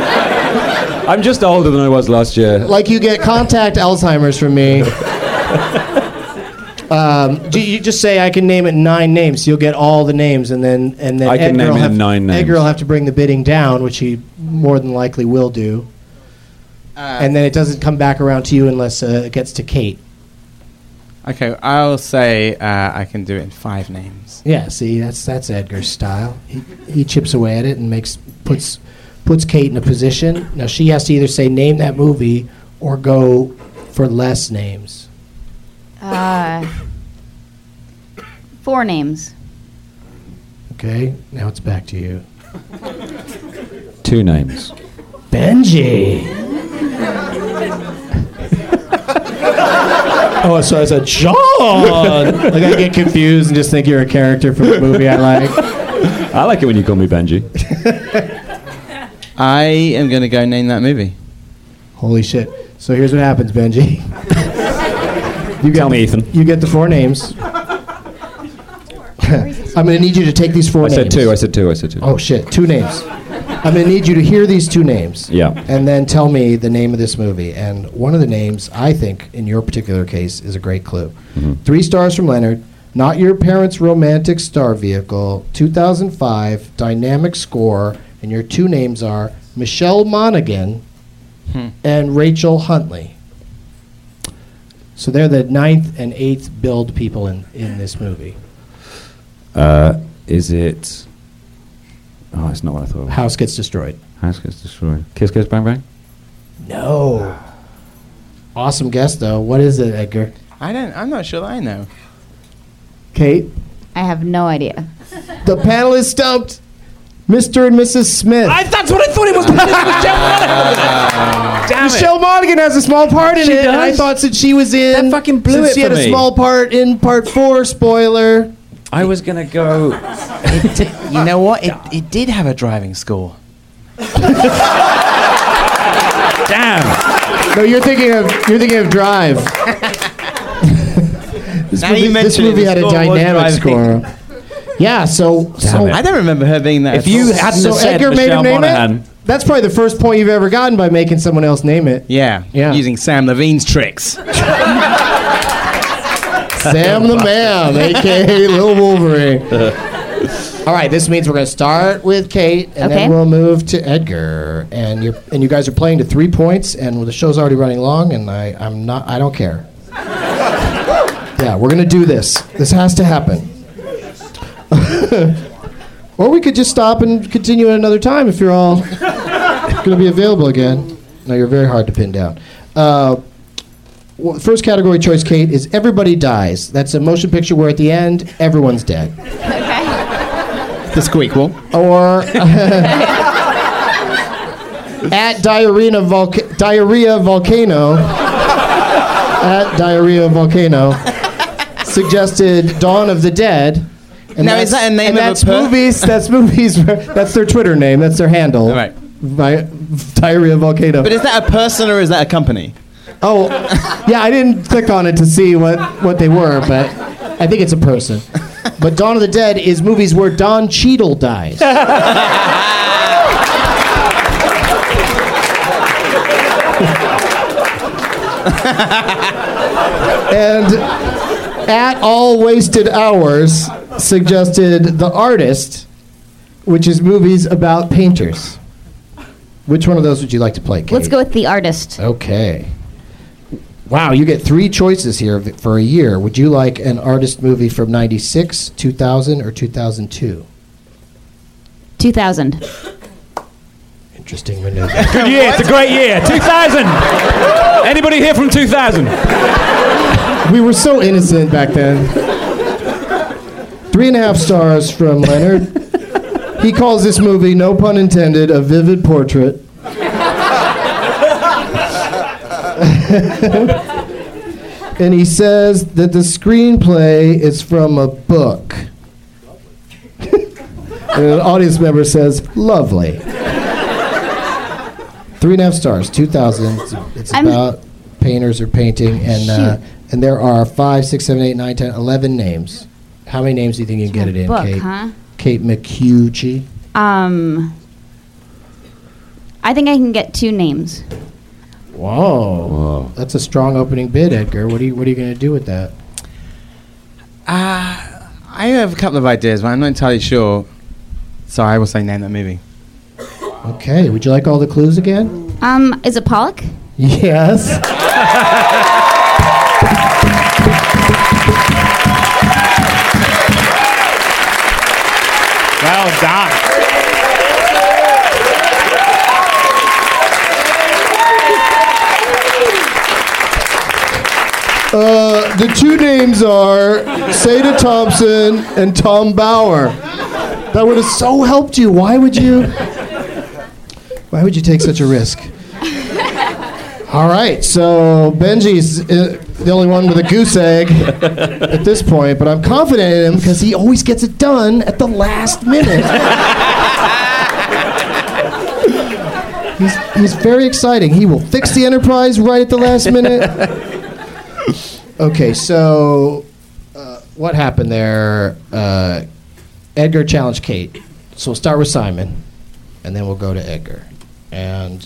I'm just older than I was last year. Like you get contact Alzheimer's from me. Um, do you just say I can name it nine names? You'll get all the names, and then and then I can Edgar name will it have, nine names. Edgar will have to bring the bidding down, which he more than likely will do. and then it doesn't come back around to you unless uh, it gets to Kate. Okay, I'll say uh, I can do it in five names. Yeah, see, that's that's Edgar's style. He, he chips away at it and makes puts puts Kate in a position. Now she has to either say name that movie or go for less names. Uh, four names. Okay, now it's back to you. Two names. Benji. oh, so I said John. like I get confused and just think you're a character from a movie I like. I like it when you call me Benji. I am going to go name that movie. Holy shit! So here's what happens, Benji. you Tell get, me, Ethan. You get the four names. I'm going to need you to take these four I names. said two. I said two. I said two. Oh shit! Two names. I'm going to need you to hear these two names. Yeah. And then tell me the name of this movie. And one of the names, I think, in your particular case, is a great clue. Mm-hmm. Three stars from Leonard. Not your parents' romantic star vehicle. 2005 dynamic score, and your two names are Michelle Monaghan hmm. and Rachael Huntley. So they're the ninth and eighth billed people in, in this movie. Uh, is it? Oh, it's not what I thought. House gets destroyed. House gets destroyed. Kiss, kiss, bang, bang. No. Awesome guess though. What is it, Edgar? I don't. I'm not sure that I know. Kate. I have no idea. The panel is stumped. Mr. and Mrs. Smith. that's what I thought it was. Damn it. Michelle Monaghan has a small part in She it. and I thought that she was in. That fucking blew since it She for had a small part in part four. Spoiler. I was gonna go. you know what? It, it did have a driving score. Damn. No, you're thinking of you're thinking of Drive. this Now movie, you this mention it, movie had a dynamic score. Yeah. So so. I don't remember her being that. If you hadn't so said Edgar made Michelle him name it. That's probably the first point you've ever gotten by making someone else name it. yeah, Yeah. using Sam Levine's tricks. Sam the Man, aka Little Wolverine. All right, this means we're going to start with Kate, and Okay. then we'll move to Edgar. And you and you guys are playing to three points, and the show's already running long, and I I'm not I don't care. yeah, we're going to do this. This has to happen. or we could just stop and continue at another time if you're all going to be available again. No, you're very hard to pin down. Uh, well, first category choice, Kate, is Everybody Dies. That's a motion picture where at the end, everyone's dead. Okay. the squeakquel. Or at Diarrhea, Volca- Diarrhea Volcano, at Diarrhea Volcano, suggested Dawn of the Dead. And Now, is that a name and of a that's per- movies. That's movies. That's their Twitter name. That's their handle. All right. Vi- Diarrhea Volcano. But is that a person or is that a company? Oh, yeah, I didn't click on it to see what, what they were, but I think it's a person. But Dawn of the Dead is movies where Don Cheadle dies. and at all wasted hours suggested The Artist, which is movies about painters. Which one of those would you like to play, Kate? Let's go with the artist. Okay. Wow, you get three choices here for a year. Would you like an artist movie from 96, 2000, or 2002? 2000. Interesting maneuver. Good year. It's a great year. 2000. Anybody here from 2000? we were so innocent back then. Three and a half stars from Leonard. He calls this movie, no pun intended, a vivid portrait. and he says that the screenplay is from a book. and an audience member says, "Lovely." Three and a half stars, 2000. It's, it's I'm- about painters are painting, and uh, and there are five, six, seven, eight, nine, ten, eleven names. How many names do you think you can get it in, book, Kate? huh? Kate McHugh. Um, I think I can get two names. Whoa. That's a strong opening bid, Edgar. What are you What are you going to do with that? Uh, I have a couple of ideas, but I'm not entirely sure. So I will say name that movie. Okay. Would you like all the clues again? Um, is it Pollock? Yes. the two names are Sada Thompson and Tom Bower. That would have so helped you. Why would you? Why would you take such a risk? All right, so Benji's uh, the only one with a goose egg at this point, but I'm confident in him because he always gets it done at the last minute. he's, he's very exciting. He will fix the Enterprise right at the last minute. Okay, so uh, what happened there? Uh, Edgar challenged Kate. So we'll start with Simon, and then we'll go to Edgar. And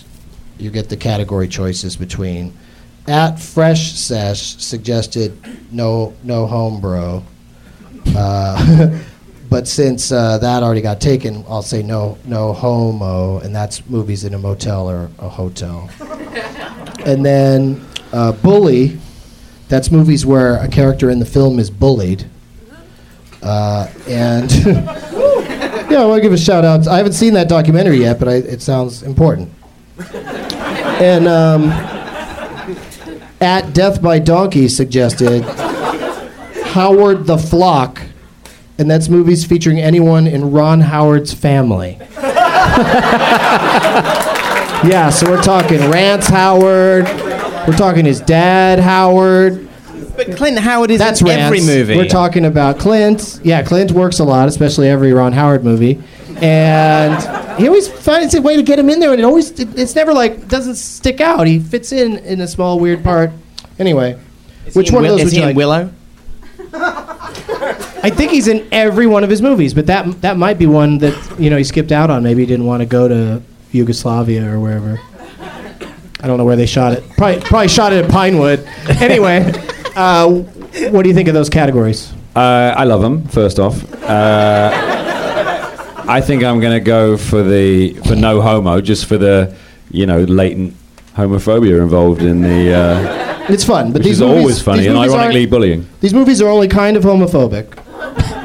you get the category choices between at Fresh Sesh suggested no no home bro. Uh, but since uh, that already got taken, I'll say no no homo, and that's movies in a motel or a hotel. and then uh, Bully, that's movies where a character in the film is bullied. Uh, and yeah, I want to give a shout out. I haven't seen that documentary yet, but I, it sounds important. and um, at Death by Donkey suggested Howard the Flock, and that's movies featuring anyone in Ron Howard's family. yeah, so we're talking Rance Howard. We're talking his dad, Howard. But Clint Howard is That's in Rance. every movie. We're talking about Clint. Yeah, Clint works a lot, especially every Ron Howard movie. And he always finds a way to get him in there, and it always it, it's never like doesn't stick out. He fits in in a small weird part. Anyway, which in one of Will- those is would he you in like? Willow? I think he's in every one of his movies, but that that might be one that you know he skipped out on. Maybe he didn't want to go to Yugoslavia or wherever. I don't know where they shot it. Probably probably shot it at Pinewood. Anyway, uh, what do you think of those categories? Uh, I love them. First off, uh, I think I'm going to go for the for no homo, just for the you know latent homophobia involved in the, uh, It's fun, but these is movies, always funny these and ironically bullying. These movies are only kind of homophobic.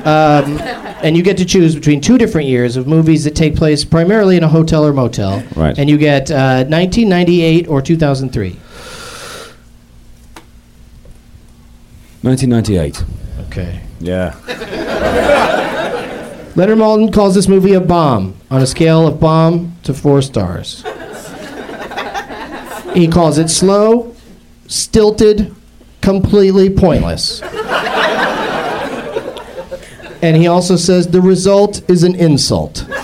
Um, and you get to choose between two different years of movies that take place primarily in a hotel or motel. Right. And you get uh, 1998 or 2003. 1998. Okay. Yeah. Leonard Maltin calls this movie a bomb on a scale of bomb to four stars. he calls it slow, stilted, completely pointless. And he also says the result is an insult.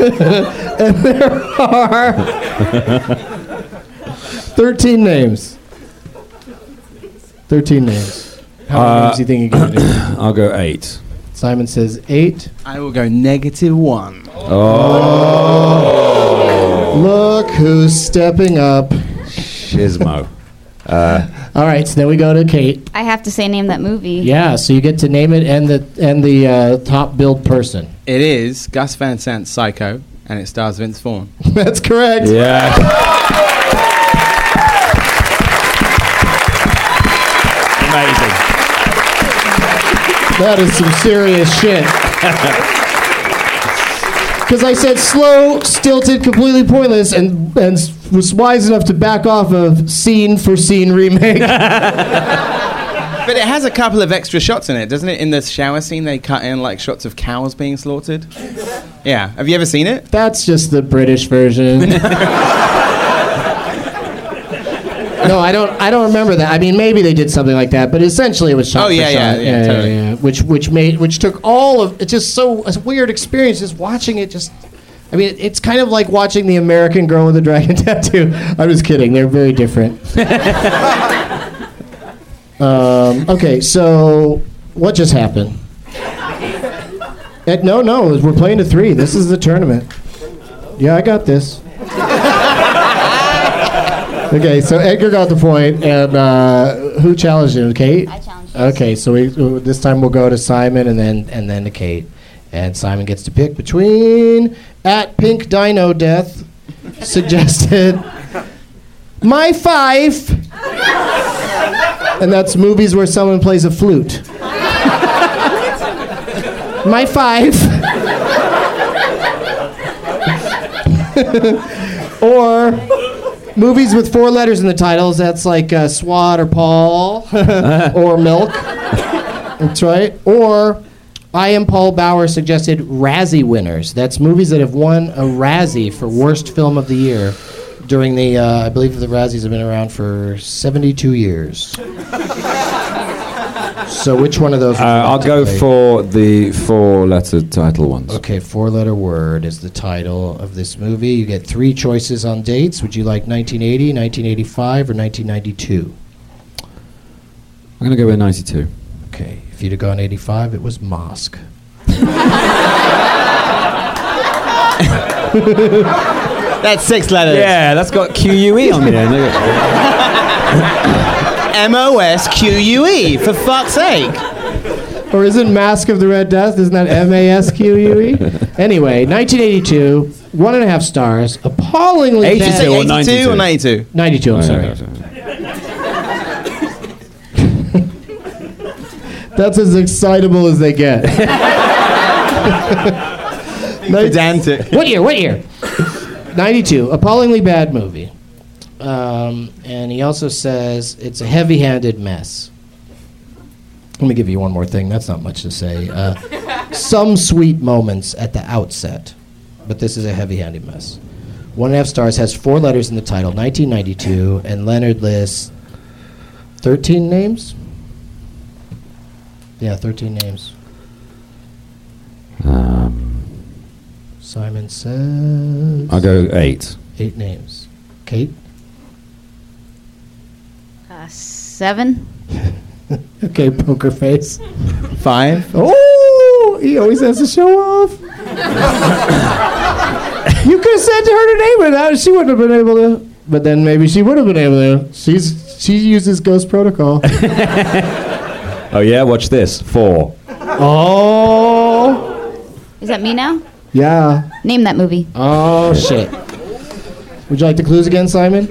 and there are 13 names. 13 names. How many Uh, names do you think you're going to do? I'll go eight. Simon says eight. I will go negative one. Oh. Look who's stepping up. Shizmo. All right, so then we go to Kate. I have to say name that movie. Yeah, so you get to name it and the and the uh, top billed person. It is Gus Van Sant's Psycho, and it stars Vince Vaughn. That's correct. Yeah. Amazing. That is some serious shit. Because I said slow, stilted, completely pointless, and and was wise enough to back off of scene for scene remake. But it has a couple of extra shots in it, doesn't it? In the shower scene, they cut in like shots of cows being slaughtered. Yeah. Have you ever seen it? That's just the British version. no, I don't. I don't remember that. I mean, maybe they did something like that, but essentially it was shot Oh, for yeah, yeah, shot. yeah, totally. yeah. Which which made which took all of it's just so a weird experience just watching it. Just, I mean, it's kind of like watching the American Girl with the Dragon Tattoo. I'm just kidding. They're very different. um, okay, so what just happened? Eh, no, no, we're playing to three. This is the tournament. Yeah, I got this. Okay, so Edgar got the point, and uh, who challenged him? Kate. I challenged. Okay, so we, uh, this time we'll go to Simon and then and then to Kate, and Simon gets to pick between at Pink Dino Death suggested my five, and that's movies where someone plays a flute. my five. or movies with four letters in the titles. That's like uh, SWAT or Paul or Milk. That's right. Or I am Paul Bauer suggested Razzie winners. That's movies that have won a Razzie for worst film of the year during the. Uh, I believe the Razzies have been around for 72 years. So which one of those? Uh, would you like I'll go play? for the four-letter title ones. Okay, four letter word is the title of this movie. You get three choices on dates. Would you like 1980, 1985, or 1992? I'm going to go with 92. Okay, if you'd have gone 85, it was Mosque. That's six letters. Yeah, that's got QUE on the end. M O S Q U E. For fuck's sake. Or isn't Mask of the Red Death? Isn't that M A S Q U E? Anyway, 1982, one and a half stars, appallingly 82 bad. or 82 92? or 92? 92, I'm oh, sorry. That's as excitable as they get. Pedantic. What year? What year? 92. Appallingly bad movie. Um, and he also says it's a heavy handed mess. Let me give you one more thing. That's not much to say. Uh, some sweet moments at the outset, but this is a heavy handed mess. One and a half stars has four letters in the title 1992, and Leonard lists 13 names? Yeah, 13 names. Um, Simon says. I'll go eight. Eight names. Kate? Seven. Okay, poker face. Five. Oh, he always has to show off. you could have said to her to name it. That she wouldn't have been able to. But then maybe she would have been able to. She's she uses Ghost Protocol. Oh yeah, watch this. Four. oh, Is that me now? yeah. Name that movie. Oh shit. Would you like the clues again, Simon?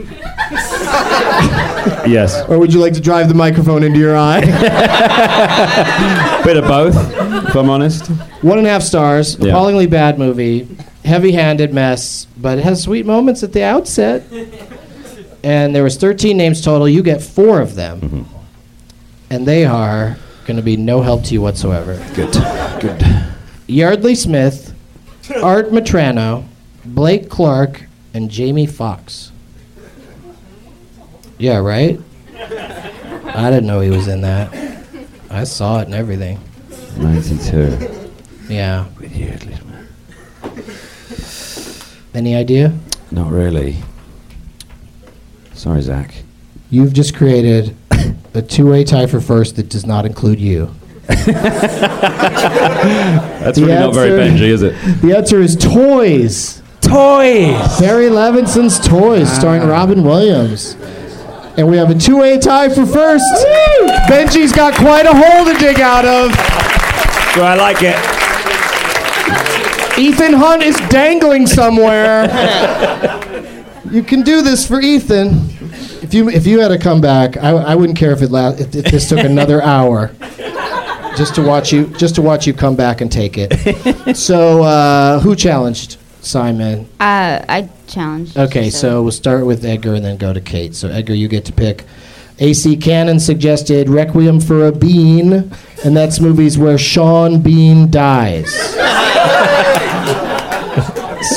Yes. Or would you like to drive the microphone into your eye? Bit of both, if I'm honest. One and a half stars. Yeah. Appallingly bad movie. Heavy-handed mess, but it has sweet moments at the outset. And there was 13 names total. You get four of them, Mm-hmm. and they are going to be no help to you whatsoever. Good. Good. Yeardley Smith, Art Metrano, Blake Clark, and Jamie Foxx. Yeah, right. I didn't know he was in that. I saw it and everything. 92. Yeah. With you, little man. Any idea? Not really. Sorry, Zach. You've just created a two-way tie for first that does not include you. That's The really not very answer- Benji, is it? The answer is Toys. Toys! Barry Levinson's Toys, starring ah. Robin Williams. And we have a two-way tie for first. Benji's got quite a hole to dig out of. Do I like it? Ethan Hunt is dangling somewhere. you can do this for Ethan. If you if you had to come back, I, I wouldn't care if it la- if, if this took another hour, just to watch you just to watch you come back and take it. so uh, who challenged Simon? Uh, I challenge. Okay, so we'll start with Edgar and then go to Kate. So Edgar, you get to pick AC Cannon suggested Requiem for a Bean, and that's movies where Sean Bean dies.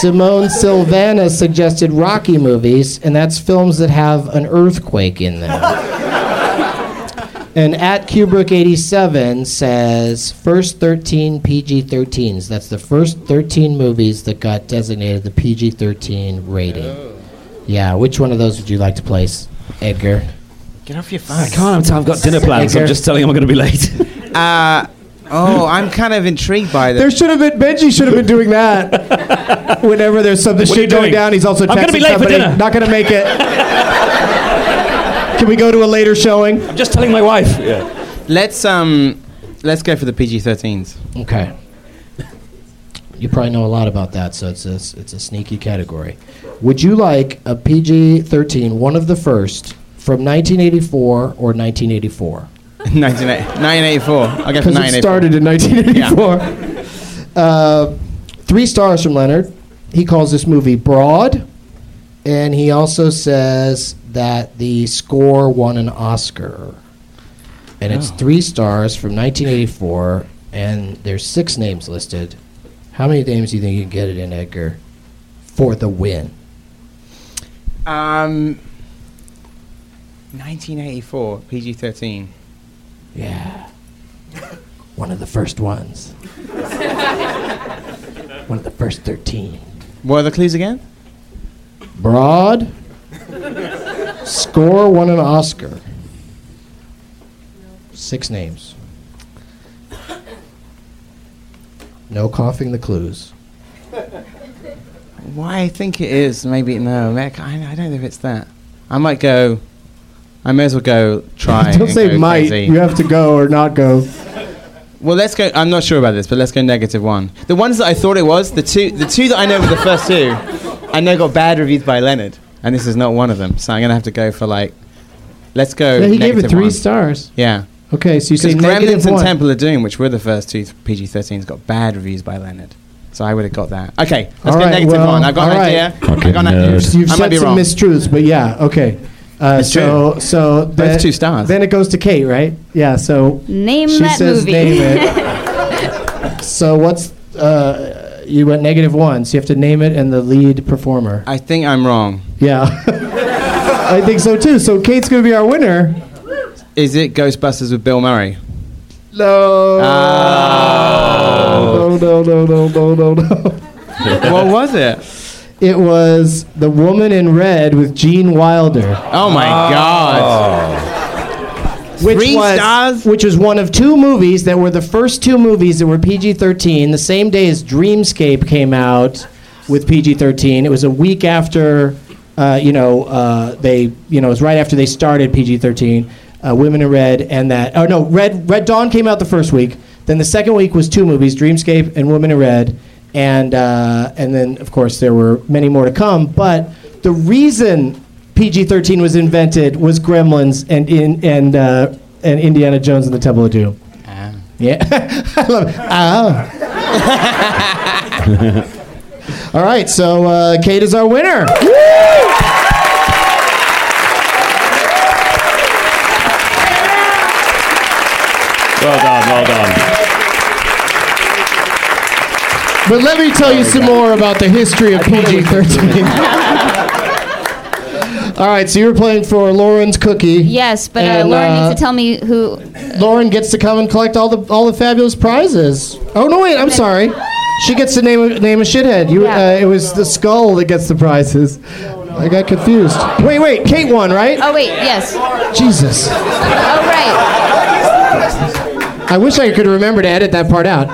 Simone Silvana suggested Rocky movies, and that's films that have an earthquake in them. And at Kubrick87 says first 13 PG 13s. That's the first 13 movies that got designated the PG 13 rating. Yeah, which one of those would you like to place, Edgar? Get off your phone. I can't. I've got dinner plans. I'm just telling him I'm going to be late. Uh, oh, I'm kind of intrigued by this. There should have been Benji should have been doing that. Whenever there's something What are you shit going down, he's also I'm gonna texting be late for dinner. Not gonna make it. Can we go to a later showing? I'm just telling my wife. Yeah. Let's um, let's go for the PG-13s. Okay. You probably know a lot about that, so it's a, it's a sneaky category. Would you like a PG 13, one of the first, from 1984 or 1984? 1984. I'll go for Because it started in 1984. Uh, three stars from Leonard. He calls this movie broad, and he also says that the score won an Oscar. And it's three stars from 1984, and there's six names listed. How many names do you think you can get it in, Edgar, for the win? Um, 1984 PG-13. Yeah. One of the first ones. One of the first 13. What are the clues again? Broad. Score won an Oscar. Six names. No coughing the clues. Why I think it is. Maybe no. I, I don't know if it's that. I might go. I may as well go try. Don't say might. crazy. You have to go or not go. Well, let's go. I'm not sure about this, but let's go negative one. The ones that I thought it was, the two, the two that I know were the first two, I know got bad reviews by Leonard, and this is not one of them. So I'm gonna have to go for like, let's go. Yeah, he gave it negative three one. stars. Yeah, Okay, so you say because Gremlins and one. Temple of Doom, which were the first two PG-13s, got bad reviews by Leonard. So I would have got that. Okay, let's All go right, negative well, one. I've got all an right. idea. I've got an idea. You've, you've I might said be some wrong. mistruths, but yeah, okay. Uh, It's so, so Both then, two stars. Then it goes to Kate, right? Yeah. So Name she that says movie. name it. so what's uh, you went negative one, so you have to name it and the lead performer. I think I'm wrong. Yeah, I think so too. So Kate's gonna be our winner. Is it Ghostbusters with Bill Murray? No. Oh. No, no, no, no, no, no, no. what was it? It was The Woman in Red with Gene Wilder. Oh my God! Oh. Which Three was, stars? Which was one of two movies that were the first two movies that were PG 13, the same day as Dreamscape came out with PG 13. It was a week after, uh, you know, uh, they, you know, it was right after they started PG 13. Uh, Women in Red and that, oh no, Red, Red Dawn came out the first week. Then the second week was two movies, Dreamscape and Women in Red. And, uh, and then, of course, there were many more to come. But the reason PG 13 was invented was Gremlins and, in, and, uh, and Indiana Jones and the Temple of Doom. Yeah. I love it. Ah. All right, so uh, Kate is our winner. Well done, well done. But let me tell you some more about the history of PG 13. All right, so you were playing for Lauren's Cookie. Yes, but uh, And, Lauren uh, needs to tell me who. Lauren gets to come and collect all the all the fabulous prizes. Oh no, wait, I'm sorry. She gets to name a, name a shithead. You, Yeah. uh, it was the skull that gets the prizes. I got confused. Wait, wait, Kate won, right? Oh wait, yes. Jesus. Oh right. I wish I could remember to edit that part out.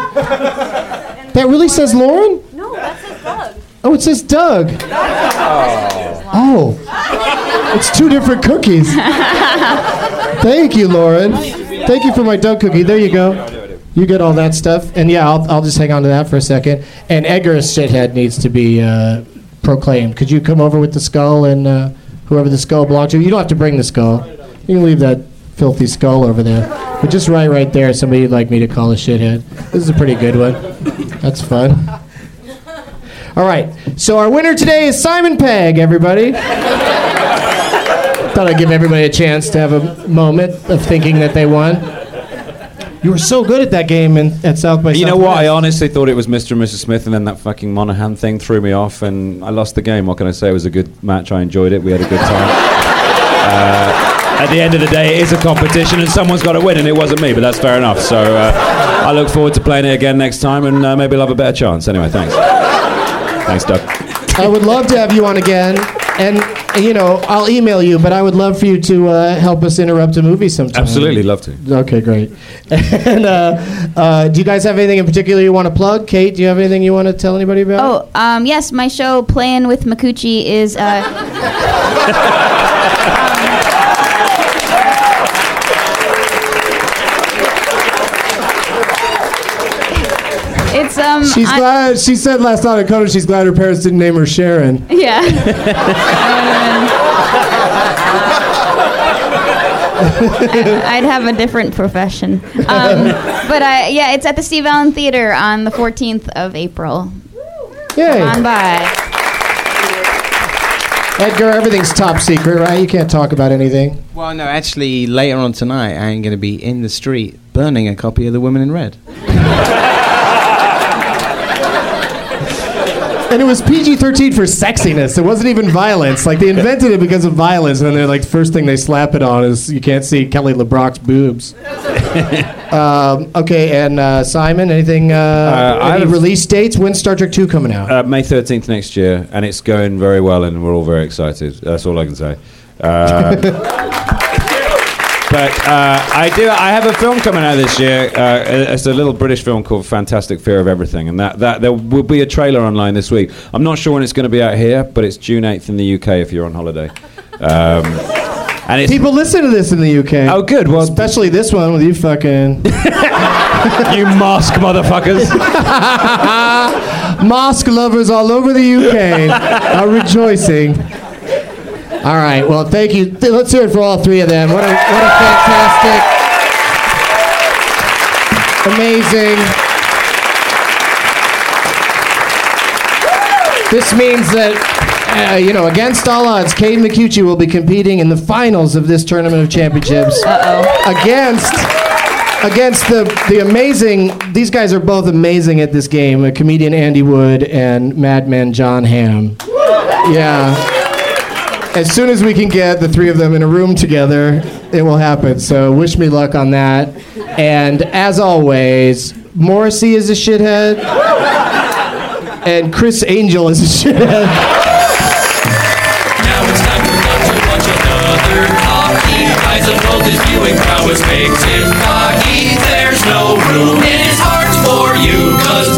That really says Lauren? No, that says Doug. Oh, it says Doug. Oh. It's two different cookies. Thank you, Lauren. Thank you for my Doug cookie. There you go. You get all that stuff. And yeah, I'll, I'll just hang on to that for a second. And Edgar's shithead needs to be uh, proclaimed. Could you come over with the skull and uh, whoever the skull belonged to? You don't have to bring the skull. You can leave that filthy skull over there. But just right right there, somebody you'd like me to call a shithead. This is a pretty good one. That's fun. All right. So our winner today is Simon Pegg, everybody. Thought I'd give everybody a chance to have a moment of thinking that they won. You were so good at that game in, at South by You know what? I honestly thought it was Mr. and Mrs. Smith, and then that fucking Monaghan thing threw me off, and I lost the game. What can I say? It was a good match. I enjoyed it. We had a good time. uh, at the end of the day, it is a competition, and someone's got to win, and it wasn't me, but that's fair enough. So uh, I look forward to playing it again next time, and uh, maybe I'll have a better chance. Anyway, thanks. Thanks, Doug. I would love to have you on again. And, you know, I'll email you, but I would love for you to uh, help us interrupt a movie sometime. Absolutely, love to. Okay, great. And uh, uh, do you guys have anything in particular you want to plug? Kate, do you have anything you want to tell anybody about? Oh, um, yes, my show Playing with Micucci is. um. She's I- glad. She said last night at Conan she's glad her parents didn't name her Sharon. Yeah. I'd have a different profession. Um, but I, yeah, it's at the Steve Allen Theater on the 14th of April. Yay. Come on by. Edgar, everything's top secret, right? You can't talk about anything. Well, no, actually, later on tonight, I'm going to be in the street burning a copy of The Woman in Red. And it was PG 13 for sexiness. It wasn't even violence. Like, they invented it because of violence, and then they're like, the first thing they slap it on is you can't see Kelly LeBrock's boobs. um, okay, and uh, Simon, anything, uh, I any have- release dates? When's Star Trek 2 coming out? Uh, May 13th next year, and it's going very well, and we're all very excited. That's all I can say. Uh, but uh, I do. I have a film coming out this year. Uh, it's a little British film called Fantastic Fear of Everything, and that, that there will be a trailer online this week. I'm not sure when it's going to be out here, but it's June 8th in the UK if you're on holiday. Um, and it's People listen to this in the UK. oh good. Well, Especially this one with you fucking you mask motherfuckers. mosque lovers all over the UK are rejoicing. All right, well, thank you. Let's hear it for all three of them. What a, what a fantastic, amazing. This means that, uh, you know, against all odds, Kate Micucci will be competing in the finals of this tournament of championships. Uh-oh. Against against the the amazing these guys are both amazing at this game uh, comedian andy wood and madman john hamm yeah as soon as we can get the three of them in a room together, it will happen. So wish me luck on that. And as always, Morrissey is a shithead, and Criss Angel is a shithead. Now it's time for lunch and another. Eyes of viewing prowess makes him. There's no room in his heart for you, cause